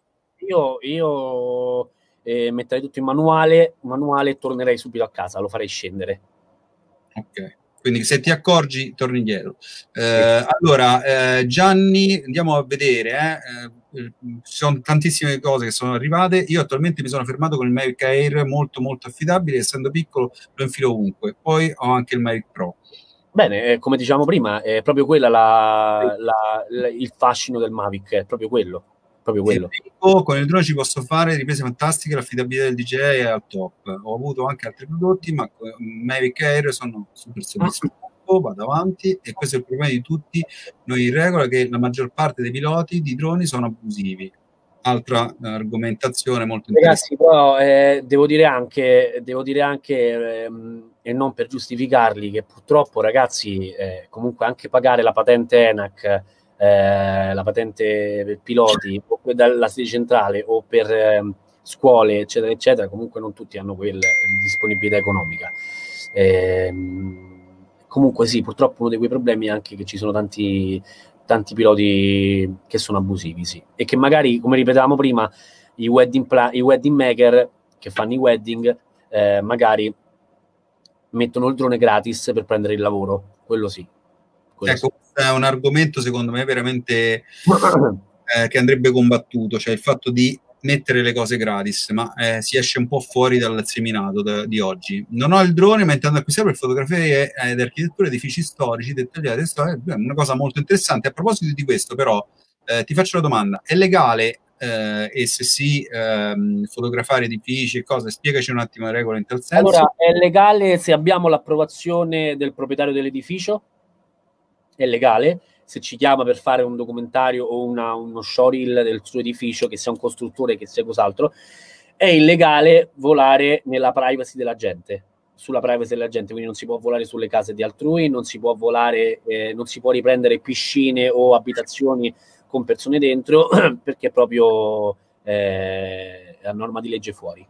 Io, io eh, metterei tutto in manuale, manuale e tornerei subito a casa, lo farei scendere. Ok. Quindi se ti accorgi, torni indietro. Eh, allora, eh, Gianni, andiamo a vedere. Eh, eh, ci sono tantissime cose che sono arrivate. Io attualmente mi sono fermato con il Mavic Air molto molto affidabile, essendo piccolo lo infilo ovunque. Poi ho anche il Mavic Pro. Bene, eh, come diciamo prima, è proprio quella la, la, la, il fascino del Mavic, è proprio quello proprio quello. Dico, con il drone ci posso fare riprese fantastiche, l'affidabilità del DJI è al top. Ho avuto anche altri prodotti, ma Mavic Air sono super soddisfatto. Vado avanti, e questo è il problema di tutti noi in regola, che la maggior parte dei piloti di droni sono abusivi. Altra eh, argomentazione molto interessante. Ragazzi, però eh, devo dire anche, devo dire anche ehm, e non per giustificarli, che purtroppo ragazzi, eh, comunque anche pagare la patente ENAC, eh, la patente per piloti, o dalla sede centrale o per ehm, scuole, eccetera, eccetera, comunque non tutti hanno quella disponibilità economica. Eh, comunque sì, purtroppo uno dei quei problemi è anche che ci sono tanti, tanti piloti che sono abusivi, sì. E che magari, come ripetavamo prima, i wedding, pla- i wedding maker che fanno i wedding, eh, magari mettono il drone gratis per prendere il lavoro, quello sì. Quello ecco, sì. È un argomento secondo me veramente eh, che andrebbe combattuto, cioè il fatto di mettere le cose gratis, ma eh, si esce un po' fuori dal seminato da, di oggi. Non ho il drone, ma intendo acquistare per fotografie ed architettura, edifici storici, dettagliati, è una cosa molto interessante. A proposito di questo, però, eh, ti faccio una domanda: è legale eh, e se sì, ehm, fotografare edifici e cose? Spiegaci un attimo le regole in tal senso. Allora, è legale se abbiamo l'approvazione del proprietario dell'edificio? È legale se ci chiama per fare un documentario o una, uno showreel del suo edificio, che sia un costruttore, che sia cos'altro, è illegale volare nella privacy della gente, sulla privacy della gente, quindi non si può volare sulle case di altrui, non si può volare, eh, non si può riprendere piscine o abitazioni con persone dentro, perché è proprio eh, a norma di legge fuori.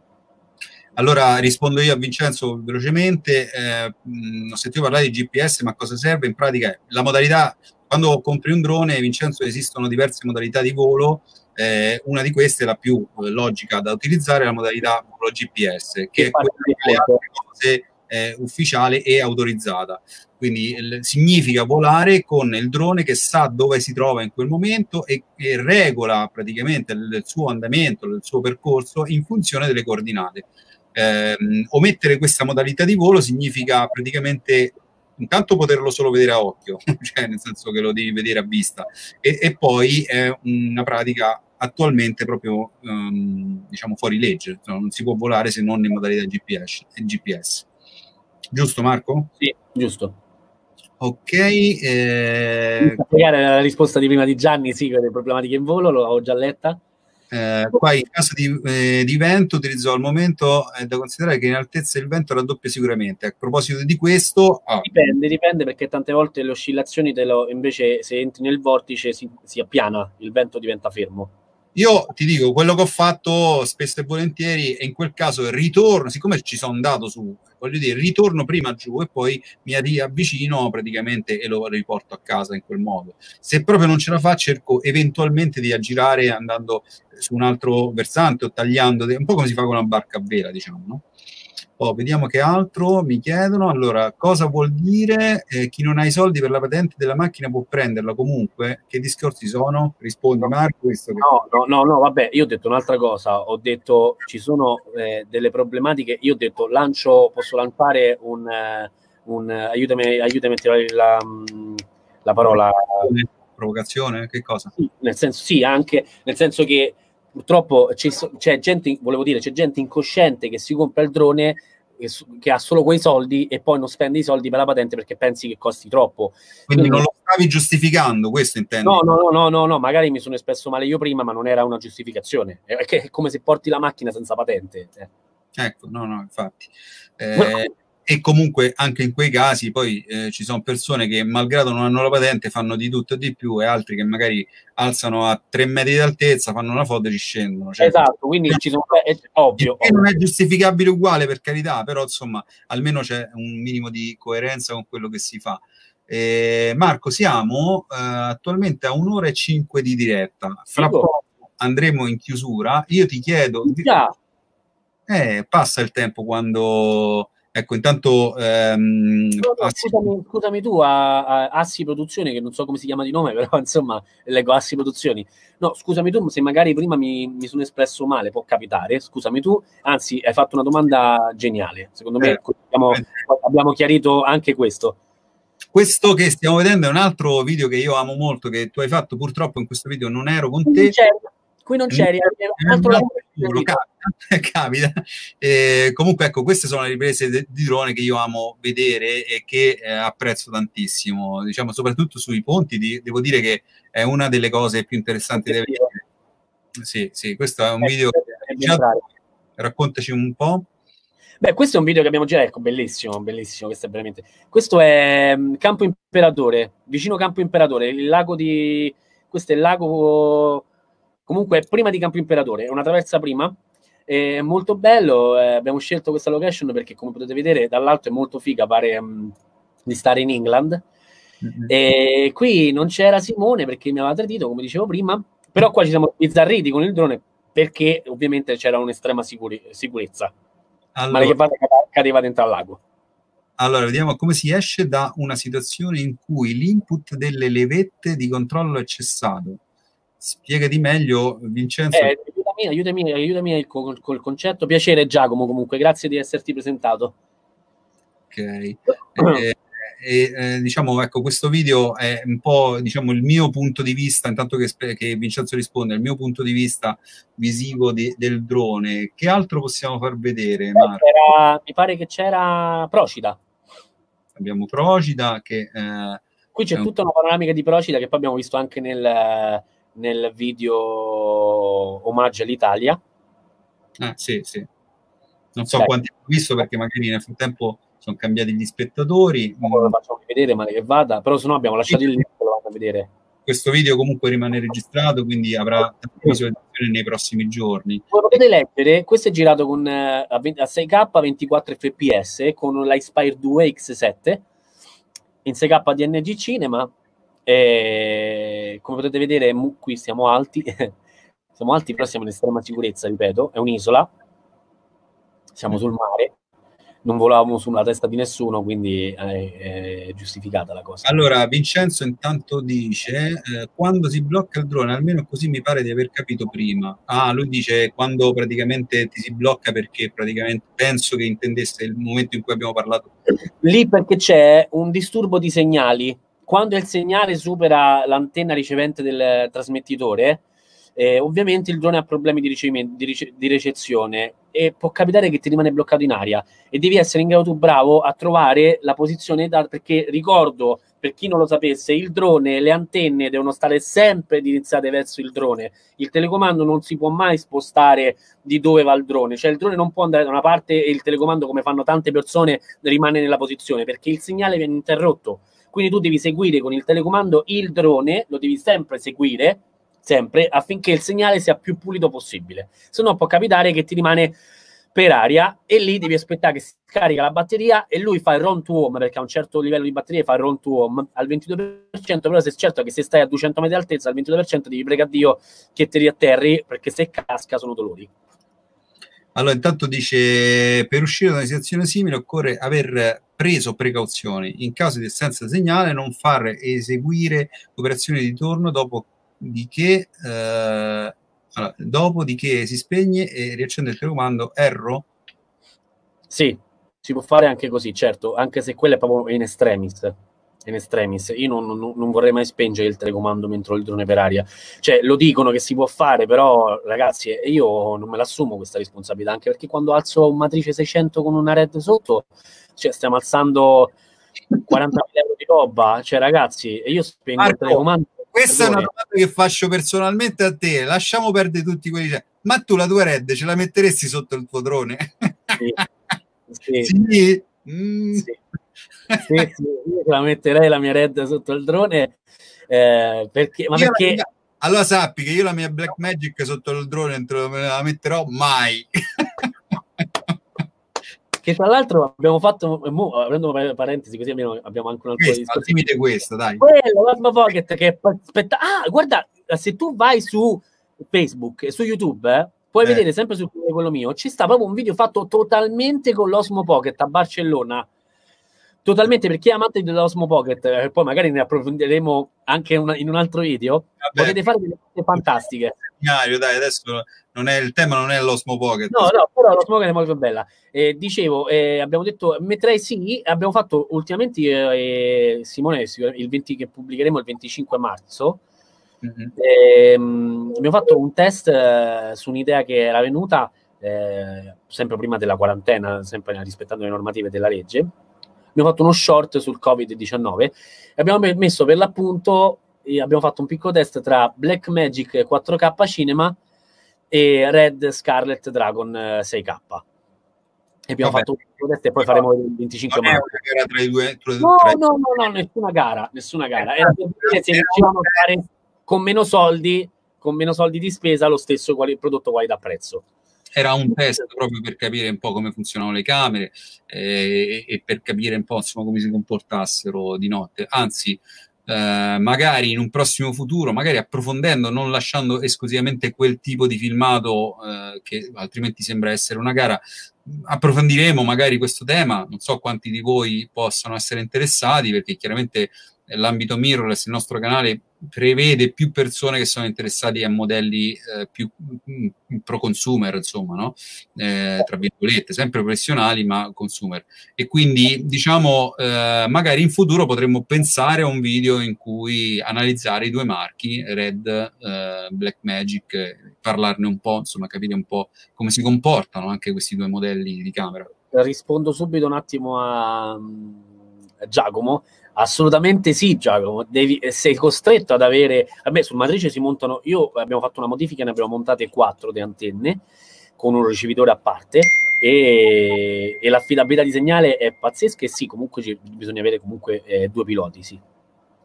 Allora rispondo io a Vincenzo velocemente, eh, mh, ho sentito parlare di GPS, ma cosa serve? In pratica la modalità quando compri un drone, Vincenzo, esistono diverse modalità di volo. Eh, una di queste, la più eh, logica da utilizzare, è la modalità volo GPS, che, che è quella delle altre cose eh, ufficiale e autorizzata. Quindi il, significa volare con il drone che sa dove si trova in quel momento e, e regola praticamente il, il, suo andamento, il suo percorso in funzione delle coordinate. Eh, omettere questa modalità di volo significa praticamente intanto poterlo solo vedere a occhio, cioè nel senso che lo devi vedere a vista, e, e poi è una pratica attualmente proprio um, diciamo fuori legge, cioè, non si può volare se non in modalità GPS. GPS. Giusto Marco? Sì, giusto. Ok. Eh... la risposta di prima di Gianni, sì, per le problematiche in volo, l'ho già letta. Eh, poi in caso di, eh, di, vento utilizzo al momento è da considerare che in altezza il vento raddoppia sicuramente. A proposito di questo, ah. dipende, dipende perché tante volte le oscillazioni lo, invece se entri nel vortice si, si appiana, il vento diventa fermo. Io ti dico quello che ho fatto spesso e volentieri, e in quel caso ritorno, siccome ci sono andato su voglio dire, ritorno prima giù e poi mi riavvicino praticamente e lo riporto a casa in quel modo. Se proprio non ce la fa, cerco eventualmente di aggirare andando su un altro versante o tagliando, un po' come si fa con una barca a vela, diciamo, no? Oh, vediamo che altro mi chiedono. Allora, cosa vuol dire eh, chi non ha i soldi per la patente della macchina può prenderla comunque? Che discorsi sono? Rispondi Marco. Che... No, no, no, no, vabbè, io ho detto un'altra cosa. Ho detto ci sono eh, delle problematiche. Io ho detto lancio, posso lanciare un, eh, un aiutami, aiutami a tirare la, mm, la parola. Provocazione? Che cosa? Sì, nel senso, sì, anche nel senso che purtroppo c'è, c'è, gente, volevo dire, c'è gente incosciente che si compra il drone che, che, ha solo quei soldi e poi non spende i soldi per la patente perché pensi che costi troppo. Quindi, Quindi non lo stavi giustificando, questo intendo? No, no, no, no, no, magari mi sono espresso male io prima, ma non era una giustificazione. È, è come se porti la macchina senza patente. Eh. Ecco, no, no, infatti. Eh, e comunque anche in quei casi poi eh, ci sono persone che malgrado non hanno la patente fanno di tutto e di più e altri che magari alzano a tre metri di altezza, fanno una foto e ci scendono. Cioè, esatto, quindi ci sono, è ovvio. Che non è giustificabile uguale per carità, però insomma almeno c'è un minimo di coerenza con quello che si fa. Eh, Marco, siamo eh, attualmente a un'ora e cinque di diretta. Fra poco andremo in chiusura. Io ti chiedo... Già. Eh, passa il tempo quando Ecco, intanto... Ehm, no, scusami, scusami, tu, a, a, Assi Produzioni, che non so come si chiama di nome, però insomma, leggo Assi Produzioni. No, scusami tu, se magari prima mi, mi sono espresso male, può capitare, scusami tu, anzi, hai fatto una domanda geniale. Secondo me eh, abbiamo, abbiamo chiarito anche questo. Questo che stiamo vedendo è un altro video che io amo molto, che tu hai fatto, purtroppo in questo video non ero con te. Qui non c'eri, è un altro sicuro, capita. Eh, comunque ecco, queste sono le riprese de- di drone che io amo vedere e che eh, apprezzo tantissimo, diciamo soprattutto sui ponti, di, devo dire che è una delle cose più interessanti da vedere. Sì, sì, questo è un eh, video... Raccontaci un po'. Beh, questo è un video che abbiamo girato, ecco, bellissimo, bellissimo, questo è veramente... Questo è um, Campo Imperatore, vicino Campo Imperatore, il lago di... Questo è il lago... Comunque, prima di Campo Imperatore, è una traversa prima, è molto bello, eh, abbiamo scelto questa location perché, come potete vedere, dall'alto è molto figa, pare um, di stare in England. Mm-hmm. E qui non c'era Simone perché mi aveva tradito, come dicevo prima, però qua ci siamo bizzarriti con il drone perché ovviamente c'era un'estrema sicuri- sicurezza allora, ma che cadeva dentro al lago. Allora, vediamo come si esce da una situazione in cui l'input delle levette di controllo è cessato. Spiegati meglio, Vincenzo. Eh, aiutami, aiutami, aiutami col, col, concetto. Piacere, Giacomo, comunque, grazie di esserti presentato. Ok. Eh, e eh, diciamo ecco questo video è un po' diciamo il mio punto di vista intanto che, che Vincenzo risponde il mio punto di vista visivo di, del drone che altro possiamo far vedere era, mi pare che c'era Procida abbiamo Procida che eh, qui c'è tutta una panoramica di Procida che poi abbiamo visto anche nel, nel video omaggio all'Italia ah sì sì non so certo. quanti ho visto perché magari nel frattempo sono cambiati gli spettatori. Non lo facciamo vedere, male che vada, però se no abbiamo lasciato il link lo vanno a vedere. Questo video comunque rimane registrato, quindi avrà visualizzazione nei prossimi giorni. Come potete leggere, questo è girato con, uh, a, 20, a 6K 24 fps con l'iSpire 2 X7 in 6K DNG Cinema. E, come potete vedere, qui siamo alti, siamo alti, però siamo in estrema sicurezza, ripeto, è un'isola, siamo sul mare non volavamo sulla testa di nessuno, quindi è, è giustificata la cosa. Allora, Vincenzo intanto dice, eh, quando si blocca il drone, almeno così mi pare di aver capito prima. Ah, lui dice quando praticamente ti si blocca perché praticamente penso che intendesse il momento in cui abbiamo parlato. Lì perché c'è un disturbo di segnali. Quando il segnale supera l'antenna ricevente del trasmettitore, eh, ovviamente il drone ha problemi di, di, rice- di, ricezione e può capitare che ti rimane bloccato in aria e devi essere in grado tu bravo a trovare la posizione da, perché ricordo per chi non lo sapesse il drone le antenne devono stare sempre indirizzate verso il drone. Il telecomando non si può mai spostare di dove va il drone cioè il drone non può andare da una parte e il telecomando come fanno tante persone rimane nella posizione perché il segnale viene interrotto quindi tu devi seguire con il telecomando il drone lo devi sempre seguire sempre affinché il segnale sia più pulito possibile. Se no può capitare che ti rimane per aria e lì devi aspettare che si carica la batteria e lui fa il run to home perché a un certo livello di batteria fa il run to home al 22% però se certo che se stai a 200 metri di altezza al 22% devi pregare Dio che ti riatterri perché se casca sono dolori allora intanto dice per uscire da una situazione simile occorre aver preso precauzioni in caso di assenza di segnale non far eseguire operazioni di torno dopo di che eh, allora, dopo che si spegne e riaccende il telecomando, erro? Sì, si può fare anche così, certo, anche se quello è proprio in extremis. In extremis. Io non, non, non, vorrei mai spengere il telecomando mentre ho il drone per aria. Cioè, lo dicono che si può fare, però, ragazzi, io non me l'assumo questa responsabilità, anche perché quando alzo un matrice 600 con una red sotto, cioè, stiamo alzando 40.000 euro di roba. Cioè, ragazzi, io spengo Marco, il telecomando questa è una domanda che faccio personalmente a te. Lasciamo perdere tutti quelli. Cioè, ma tu la tua red ce la metteresti sotto il tuo drone? Sì. sì. sì. Mm. sì. Sì, sì, io la metterei la mia red sotto il drone eh, perché, ma perché... La, allora sappi che io la mia Black Magic sotto il drone non la metterò mai che tra l'altro abbiamo fatto, mo, aprendo parentesi così abbiamo, abbiamo anche un altro questo, discorso. limite questo, dai. Quello, l'Asma Pocket che aspetta, ah, guarda, se tu vai su Facebook e su YouTube, eh, puoi eh. vedere sempre su quello mio, ci sta proprio un video fatto totalmente con l'Osmo Pocket a Barcellona totalmente per chi è amante dell'Osmo Pocket, eh, poi magari ne approfondiremo anche una, in un altro video. Vabbè, potete fare delle cose fantastiche. Dai, adesso non è, il tema non è l'Osmo Pocket. No, no, però l'Osmo Pocket è molto bella. Eh, dicevo, eh, abbiamo detto, metterei sì, abbiamo fatto ultimamente, eh, Simone, il 20, che pubblicheremo il 25 marzo, Mm-hmm. E, um, abbiamo fatto un test uh, su un'idea che era venuta eh, sempre prima della quarantena, sempre rispettando le normative della legge. Abbiamo fatto uno short sul Covid-19 e abbiamo messo per l'appunto, abbiamo fatto un piccolo test tra Black Magic 4K Cinema e Red Scarlet Dragon 6K. E abbiamo Vabbè. fatto un piccolo test e poi faremo il 25 maggio. Era tra i due, tra no, tra no, no, no, nessuna gara, nessuna gara. Era per dire se riuscivamo a fare con meno soldi, con meno soldi di spesa, lo stesso quali, prodotto qualità prezzo era un test proprio per capire un po' come funzionano le camere eh, e per capire un po' insomma, come si comportassero di notte. Anzi, eh, magari in un prossimo futuro, magari approfondendo, non lasciando esclusivamente quel tipo di filmato eh, che altrimenti sembra essere una gara, approfondiremo magari questo tema. Non so quanti di voi possano essere interessati, perché chiaramente l'ambito mirrorless, il nostro canale prevede più persone che sono interessate a modelli eh, più mh, mm, pro consumer, insomma, no? eh, tra virgolette, sempre professionali ma consumer. E quindi, diciamo, eh, magari in futuro potremmo pensare a un video in cui analizzare i due marchi, Red, eh, Black Magic, parlarne un po', insomma, capire un po' come si comportano anche questi due modelli di camera. Rispondo subito un attimo a Giacomo Assolutamente sì, Giacomo. Devi, sei costretto ad avere. Vabbè, sul matrice si montano. Io abbiamo fatto una modifica, ne abbiamo montate quattro di antenne con un ricevitore a parte. E, e l'affidabilità di segnale è pazzesca. E sì, comunque ci, bisogna avere comunque eh, due piloti. Sì.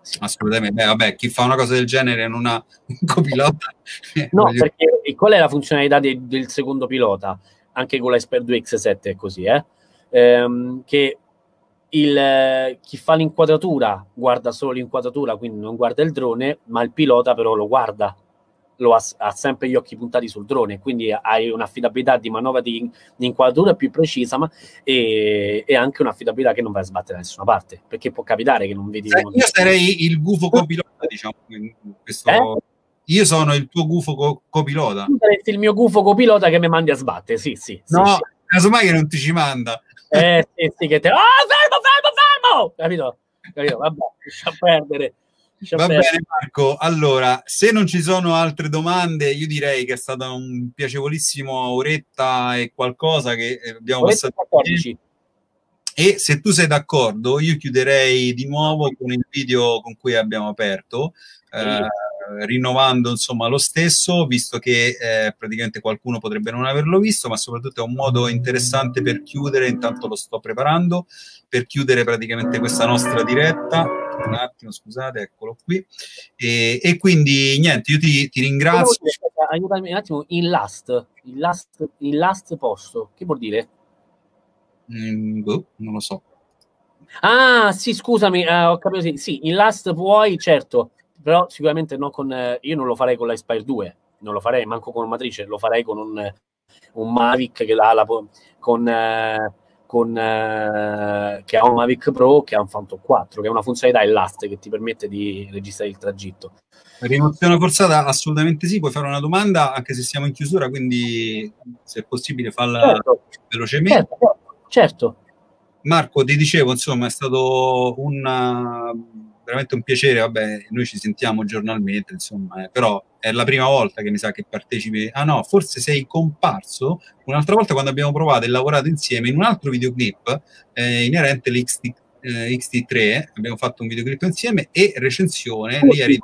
sì. Assolutamente. Beh, vabbè, chi fa una cosa del genere non ha un copilota. no, perché qual è la funzionalità de, del secondo pilota? Anche con la Esper 2 X7 è così, eh? Ehm, che il, chi fa l'inquadratura guarda solo l'inquadratura, quindi non guarda il drone, ma il pilota però lo guarda, lo ha, ha sempre gli occhi puntati sul drone, quindi hai un'affidabilità di manovra di, di inquadratura più precisa ma, e, e, anche un'affidabilità che non vai a sbattere da nessuna parte, perché può capitare che non vedi... Sai, io sarei il gufo copilota, diciamo, questo... eh? Io sono il tuo gufo co- copilota. Tu saresti il mio gufo copilota che mi mandi a sbattere, sì, sì. No, sì, casomai che non ti ci manda. Eh sì, sì, che te... Oh, fermo, fermo, fermo! Capito? Capito? Vabbè, lascia perdere. Lascia Va perdere. bene Marco, allora, se non ci sono altre domande, io direi che è stata un piacevolissimo oretta e qualcosa che eh, abbiamo oretta passato. 14. E se tu sei d'accordo, io chiuderei di nuovo con il video con cui abbiamo aperto. Sì. Eh, rinnovando insomma lo stesso, visto che eh, praticamente qualcuno potrebbe non averlo visto, ma soprattutto è un modo interessante per chiudere, intanto lo sto preparando, per chiudere praticamente questa nostra diretta. Un attimo, scusate, eccolo qui. E, e quindi niente, io ti, ti ringrazio. Aiutami un attimo, in last, in last, in last posto, che vuol dire? Mm, boh, non lo so. Ah, sì, scusami, uh, ho capito. Sì, sì, in last puoi, certo però sicuramente non con, eh, io non lo farei con l'Ispire 2, non lo farei manco con matrice, lo farei con un, un Mavic che ha la, con, eh, con eh, che ha un Mavic Pro che ha un Phantom 4, che è una funzionalità Elast che ti permette di registrare il tragitto. Rimozione forzata? Assolutamente sì, puoi fare una domanda anche se siamo in chiusura, quindi se è possibile farla certo. velocemente. Certo, certo. Marco, ti dicevo, insomma, è stato un veramente un piacere, vabbè, noi ci sentiamo giornalmente, insomma, eh, però è la prima volta che mi sa che partecipi. Ah no, forse sei comparso un'altra volta quando abbiamo provato e lavorato insieme in un altro videoclip eh, inerente all'XT eh, XT3, abbiamo fatto un videoclip insieme e recensione. Lì eri...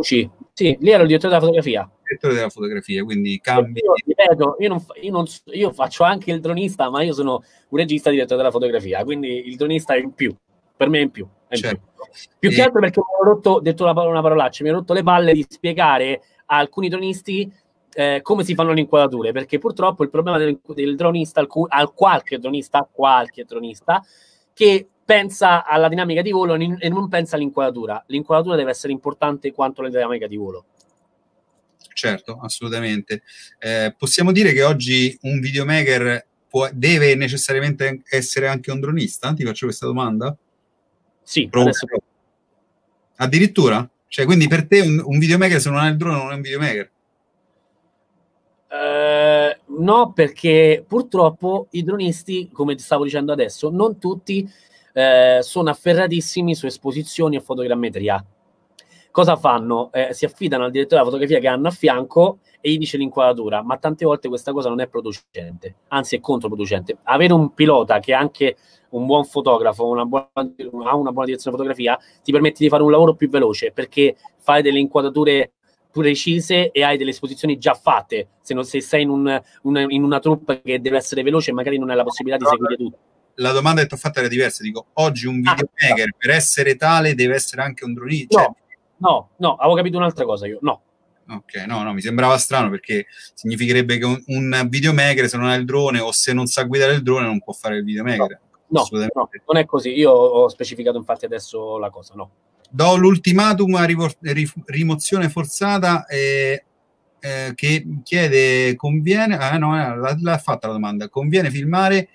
Sì, sì, lì ero il direttore della fotografia. Direttore della fotografia, quindi cambi. Io, ripeto, io, non, io, non, io faccio anche il dronista, ma io sono un regista direttore della fotografia, quindi il dronista è in più, per me è in più. È in certo. più. E... che altro perché mi ho rotto, detto una, una parolaccia, mi ho rotto le palle di spiegare a alcuni dronisti eh, come si fanno le inquadrature, perché purtroppo il problema del, del dronista, al, al qualche dronista, qualche dronista, che pensa alla dinamica di volo e non pensa all'inquadratura. L'inquadratura deve essere importante quanto la dinamica di volo. Certo, assolutamente. Eh, possiamo dire che oggi un videomaker può, deve necessariamente essere anche un dronista? Ti faccio questa domanda? Sì, adesso... Addirittura? Cioè, quindi per te un, un videomaker se non ha il drone non è un videomaker? Uh, no, perché purtroppo i dronisti, come ti stavo dicendo adesso, non tutti uh, sono afferratissimi su esposizioni e fotogrammetria. Cosa fanno? Eh, si affidano al direttore della fotografia che hanno a fianco e gli dice l'inquadratura, ma tante volte questa cosa non è producente, anzi è controproducente. Avere un pilota che è anche un buon fotografo, una buona, ha una buona direzione di fotografia, ti permette di fare un lavoro più veloce perché fai delle inquadrature precise e hai delle esposizioni già fatte. Se, non, se sei in, un, un, in una troupe che deve essere veloce, magari non hai la possibilità di seguire tutto. La domanda che ti ho fatto era diversa. Dico, oggi un ah, videomaker per essere tale deve essere anche un dronista. Cioè... No, no, avevo capito un'altra cosa io. No, Ok, no, no, mi sembrava strano perché significherebbe che un, un, videomaker, se non ha il drone o se non sa guidare il drone, non può fare il videomaker. No, no, no non è così. Io ho specificato infatti adesso la cosa, no. Do l'ultimatum a rimozione forzata eh, eh, che chiede, conviene, ah no, l'ha, l'ha fatta la domanda, conviene filmare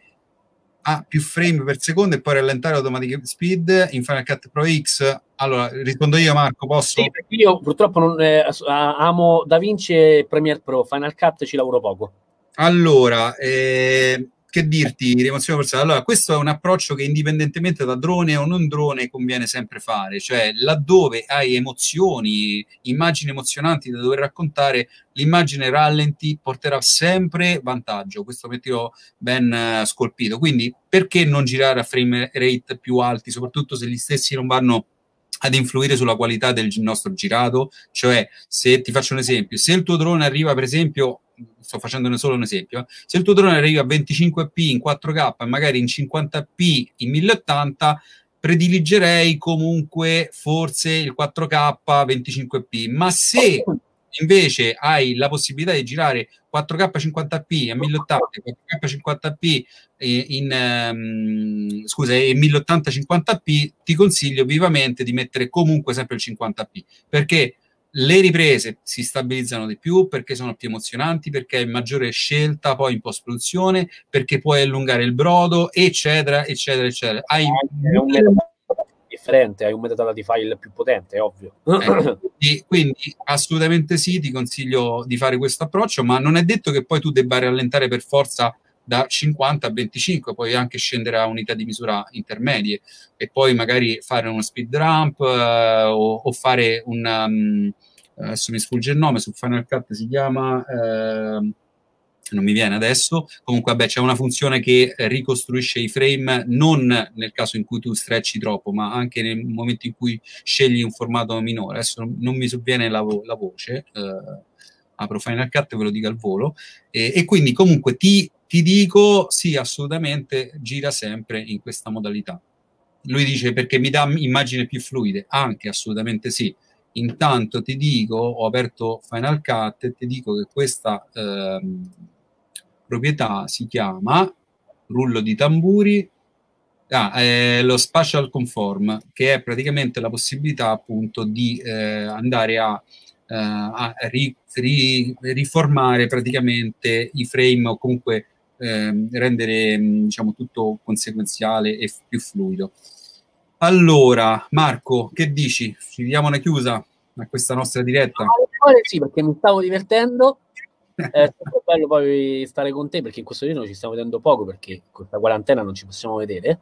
a più frame per secondo e poi rallentare automatic speed in Final Cut Pro X? Allora, rispondo io Marco, posso? Sì, io purtroppo non, eh, amo DaVinci e Premiere Pro, Final Cut ci lavoro poco. Allora, eh, che dirti, rimozione forzata? Allora, questo è un approccio che indipendentemente da drone o non drone conviene sempre fare, cioè laddove hai emozioni, immagini emozionanti da dover raccontare, l'immagine rallenti porterà sempre vantaggio, questo obiettivo ben uh, scolpito. Quindi perché non girare a frame rate più alti, soprattutto se gli stessi non vanno ad influire sulla qualità del nostro girato? Cioè, se ti faccio un esempio, se il tuo drone arriva per esempio sto facendone solo un esempio, se il tuo drone arriva a 25p in 4K e magari in 50p in 1080, prediligerei comunque forse il 4K 25p, ma se invece hai la possibilità di girare 4K 50p a 1080 4K 50p in, um, scusa, in 1080 50p ti consiglio vivamente di mettere comunque sempre il 50p perché le riprese si stabilizzano di più perché sono più emozionanti, perché hai maggiore scelta poi in post-produzione, perché puoi allungare il brodo, eccetera, eccetera, eccetera. Hai un differente, hai un metadata di file più potente, è ovvio. Eh, quindi, quindi, assolutamente sì, ti consiglio di fare questo approccio, ma non è detto che poi tu debba rallentare per forza da 50 a 25, puoi anche scendere a unità di misura intermedie e poi magari fare uno speed ramp eh, o, o, fare un... Um, adesso mi sfugge il nome, su Final Cut si chiama... Eh, non mi viene adesso. Comunque, vabbè, c'è una funzione che ricostruisce i frame non nel caso in cui tu stretchi troppo, ma anche nel momento in cui scegli un formato minore. Adesso non mi sovviene la, vo- la voce. Eh, apro Final Cut ve lo dico al volo. E, e quindi, comunque, ti ti dico sì, assolutamente gira sempre in questa modalità. Lui dice perché mi dà immagini più fluide, anche assolutamente sì. Intanto ti dico, ho aperto Final Cut e ti dico che questa ehm, proprietà si chiama rullo di tamburi, ah, è lo spatial conform, che è praticamente la possibilità appunto di eh, andare a Uh, a ri, ri, riformare praticamente i frame o comunque eh, rendere diciamo, tutto conseguenziale e più fluido. Allora, Marco, che dici? Ci diamo una chiusa a questa nostra diretta? Sì, perché mi stavo divertendo. È stato bello poi stare con te perché in questo giorno ci stiamo vedendo poco perché con la quarantena non ci possiamo vedere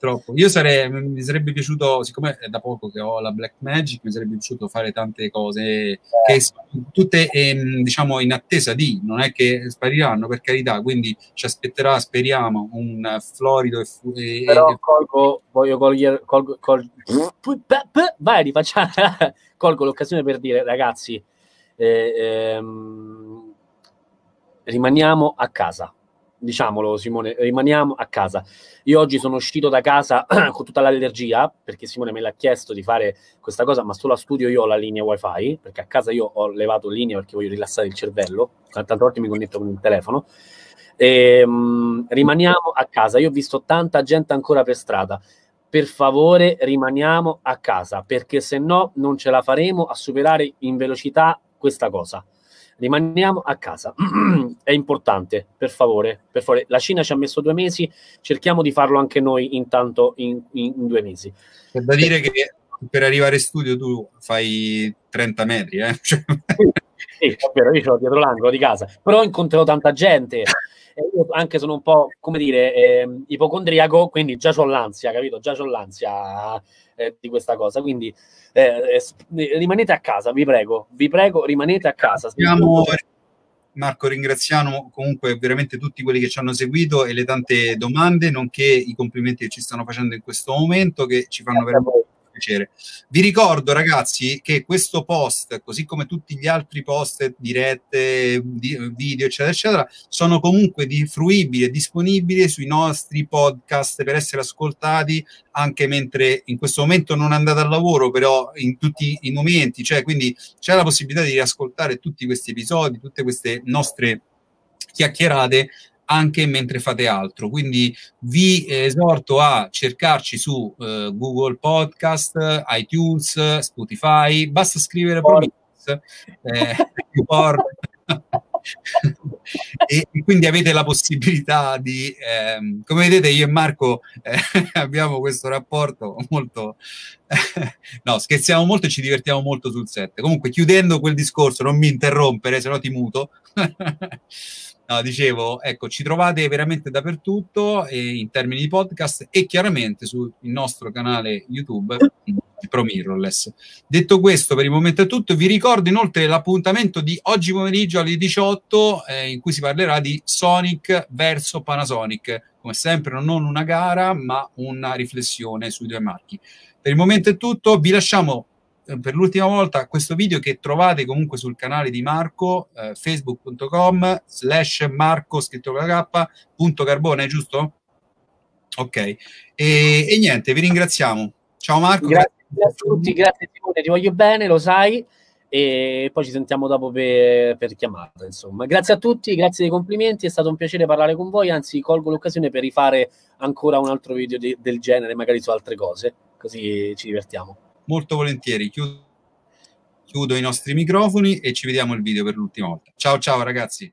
troppo. Io sarei, mi sarebbe piaciuto, siccome è da poco che ho la Black Magic, mi sarebbe piaciuto fare tante cose che tutte ehm, diciamo in attesa di, non è che spariranno per carità, quindi ci aspetterà, speriamo, un florido e, fu- e però colgo, voglio cogliere, colgo, colgo, vai, rifacciamo, colgo l'occasione per dire ragazzi, eh, ehm, rimaniamo a casa diciamolo Simone, rimaniamo a casa. Io oggi sono uscito da casa con tutta l'allergia, perché Simone me l'ha chiesto di fare questa cosa, ma solo a studio io ho la linea wifi, perché a casa io ho levato linea perché voglio rilassare il cervello, tante volte mi connetto con il telefono. E, um, rimaniamo a casa, io ho visto tanta gente ancora per strada. Per favore rimaniamo a casa, perché se no non ce la faremo a superare in velocità questa cosa rimaniamo a casa. È importante, per favore, per favore. La Cina ci ha messo due mesi, cerchiamo di farlo anche noi intanto in, in, in due mesi. C'è da dire che per arrivare in studio tu fai 30 metri, eh? sì, è vero, io sono dietro l'angolo di casa, però incontrerò tanta gente. Io anche sono un po', come dire, eh, ipocondriaco, quindi già ho l'ansia, capito? Già ho l'ansia eh, di questa cosa, quindi eh, rimanete a casa, vi prego, vi prego, rimanete a casa. Siamo... Marco, ringraziamo comunque veramente tutti quelli che ci hanno seguito e le tante domande, nonché i complimenti che ci stanno facendo in questo momento, che ci fanno veramente piacere. Vi ricordo, ragazzi, che questo post, così come tutti gli altri post, dirette, di, video, eccetera, eccetera, sono comunque fruibili e disponibili sui nostri podcast per essere ascoltati anche mentre in questo momento non andate al lavoro, però in tutti i momenti, cioè quindi c'è la possibilità di riascoltare tutti questi episodi, tutte queste nostre chiacchierate anche mentre fate altro. Quindi vi esorto a cercarci su uh, Google Podcast, iTunes, Spotify, basta scrivere Prometheus, eh, e, e, quindi avete la possibilità di, ehm, come vedete io e Marco eh, abbiamo questo rapporto molto, no scherziamo molto e ci divertiamo molto sul set. Comunque chiudendo quel discorso, non mi interrompere, se no ti muto. No, dicevo, ecco, ci trovate veramente dappertutto eh, in termini di podcast e chiaramente sul nostro canale YouTube Pro Mirrorless. Detto questo, per il momento è tutto. Vi ricordo inoltre l'appuntamento di oggi pomeriggio alle 18 eh, in cui si parlerà di Sonic verso Panasonic. Come sempre, non una gara, ma una riflessione sui due marchi. Per il momento è tutto. Vi lasciamo per l'ultima volta questo video che trovate comunque sul canale di Marco, eh, facebook.com slash marco scritto con la K, punto carbone, giusto? Ok, e, e, niente, vi ringraziamo. Ciao Marco. Grazie, grazie a tutti, grazie Simone, ti voglio bene, lo sai, e poi ci sentiamo dopo per, per chiamata, insomma. Grazie a tutti, grazie dei complimenti, è stato un piacere parlare con voi, anzi colgo l'occasione per rifare ancora un altro video di, del genere, magari su altre cose, così ci divertiamo molto volentieri. Chiudo, chiudo i nostri microfoni e ci vediamo il video per l'ultima volta. Ciao ciao ragazzi.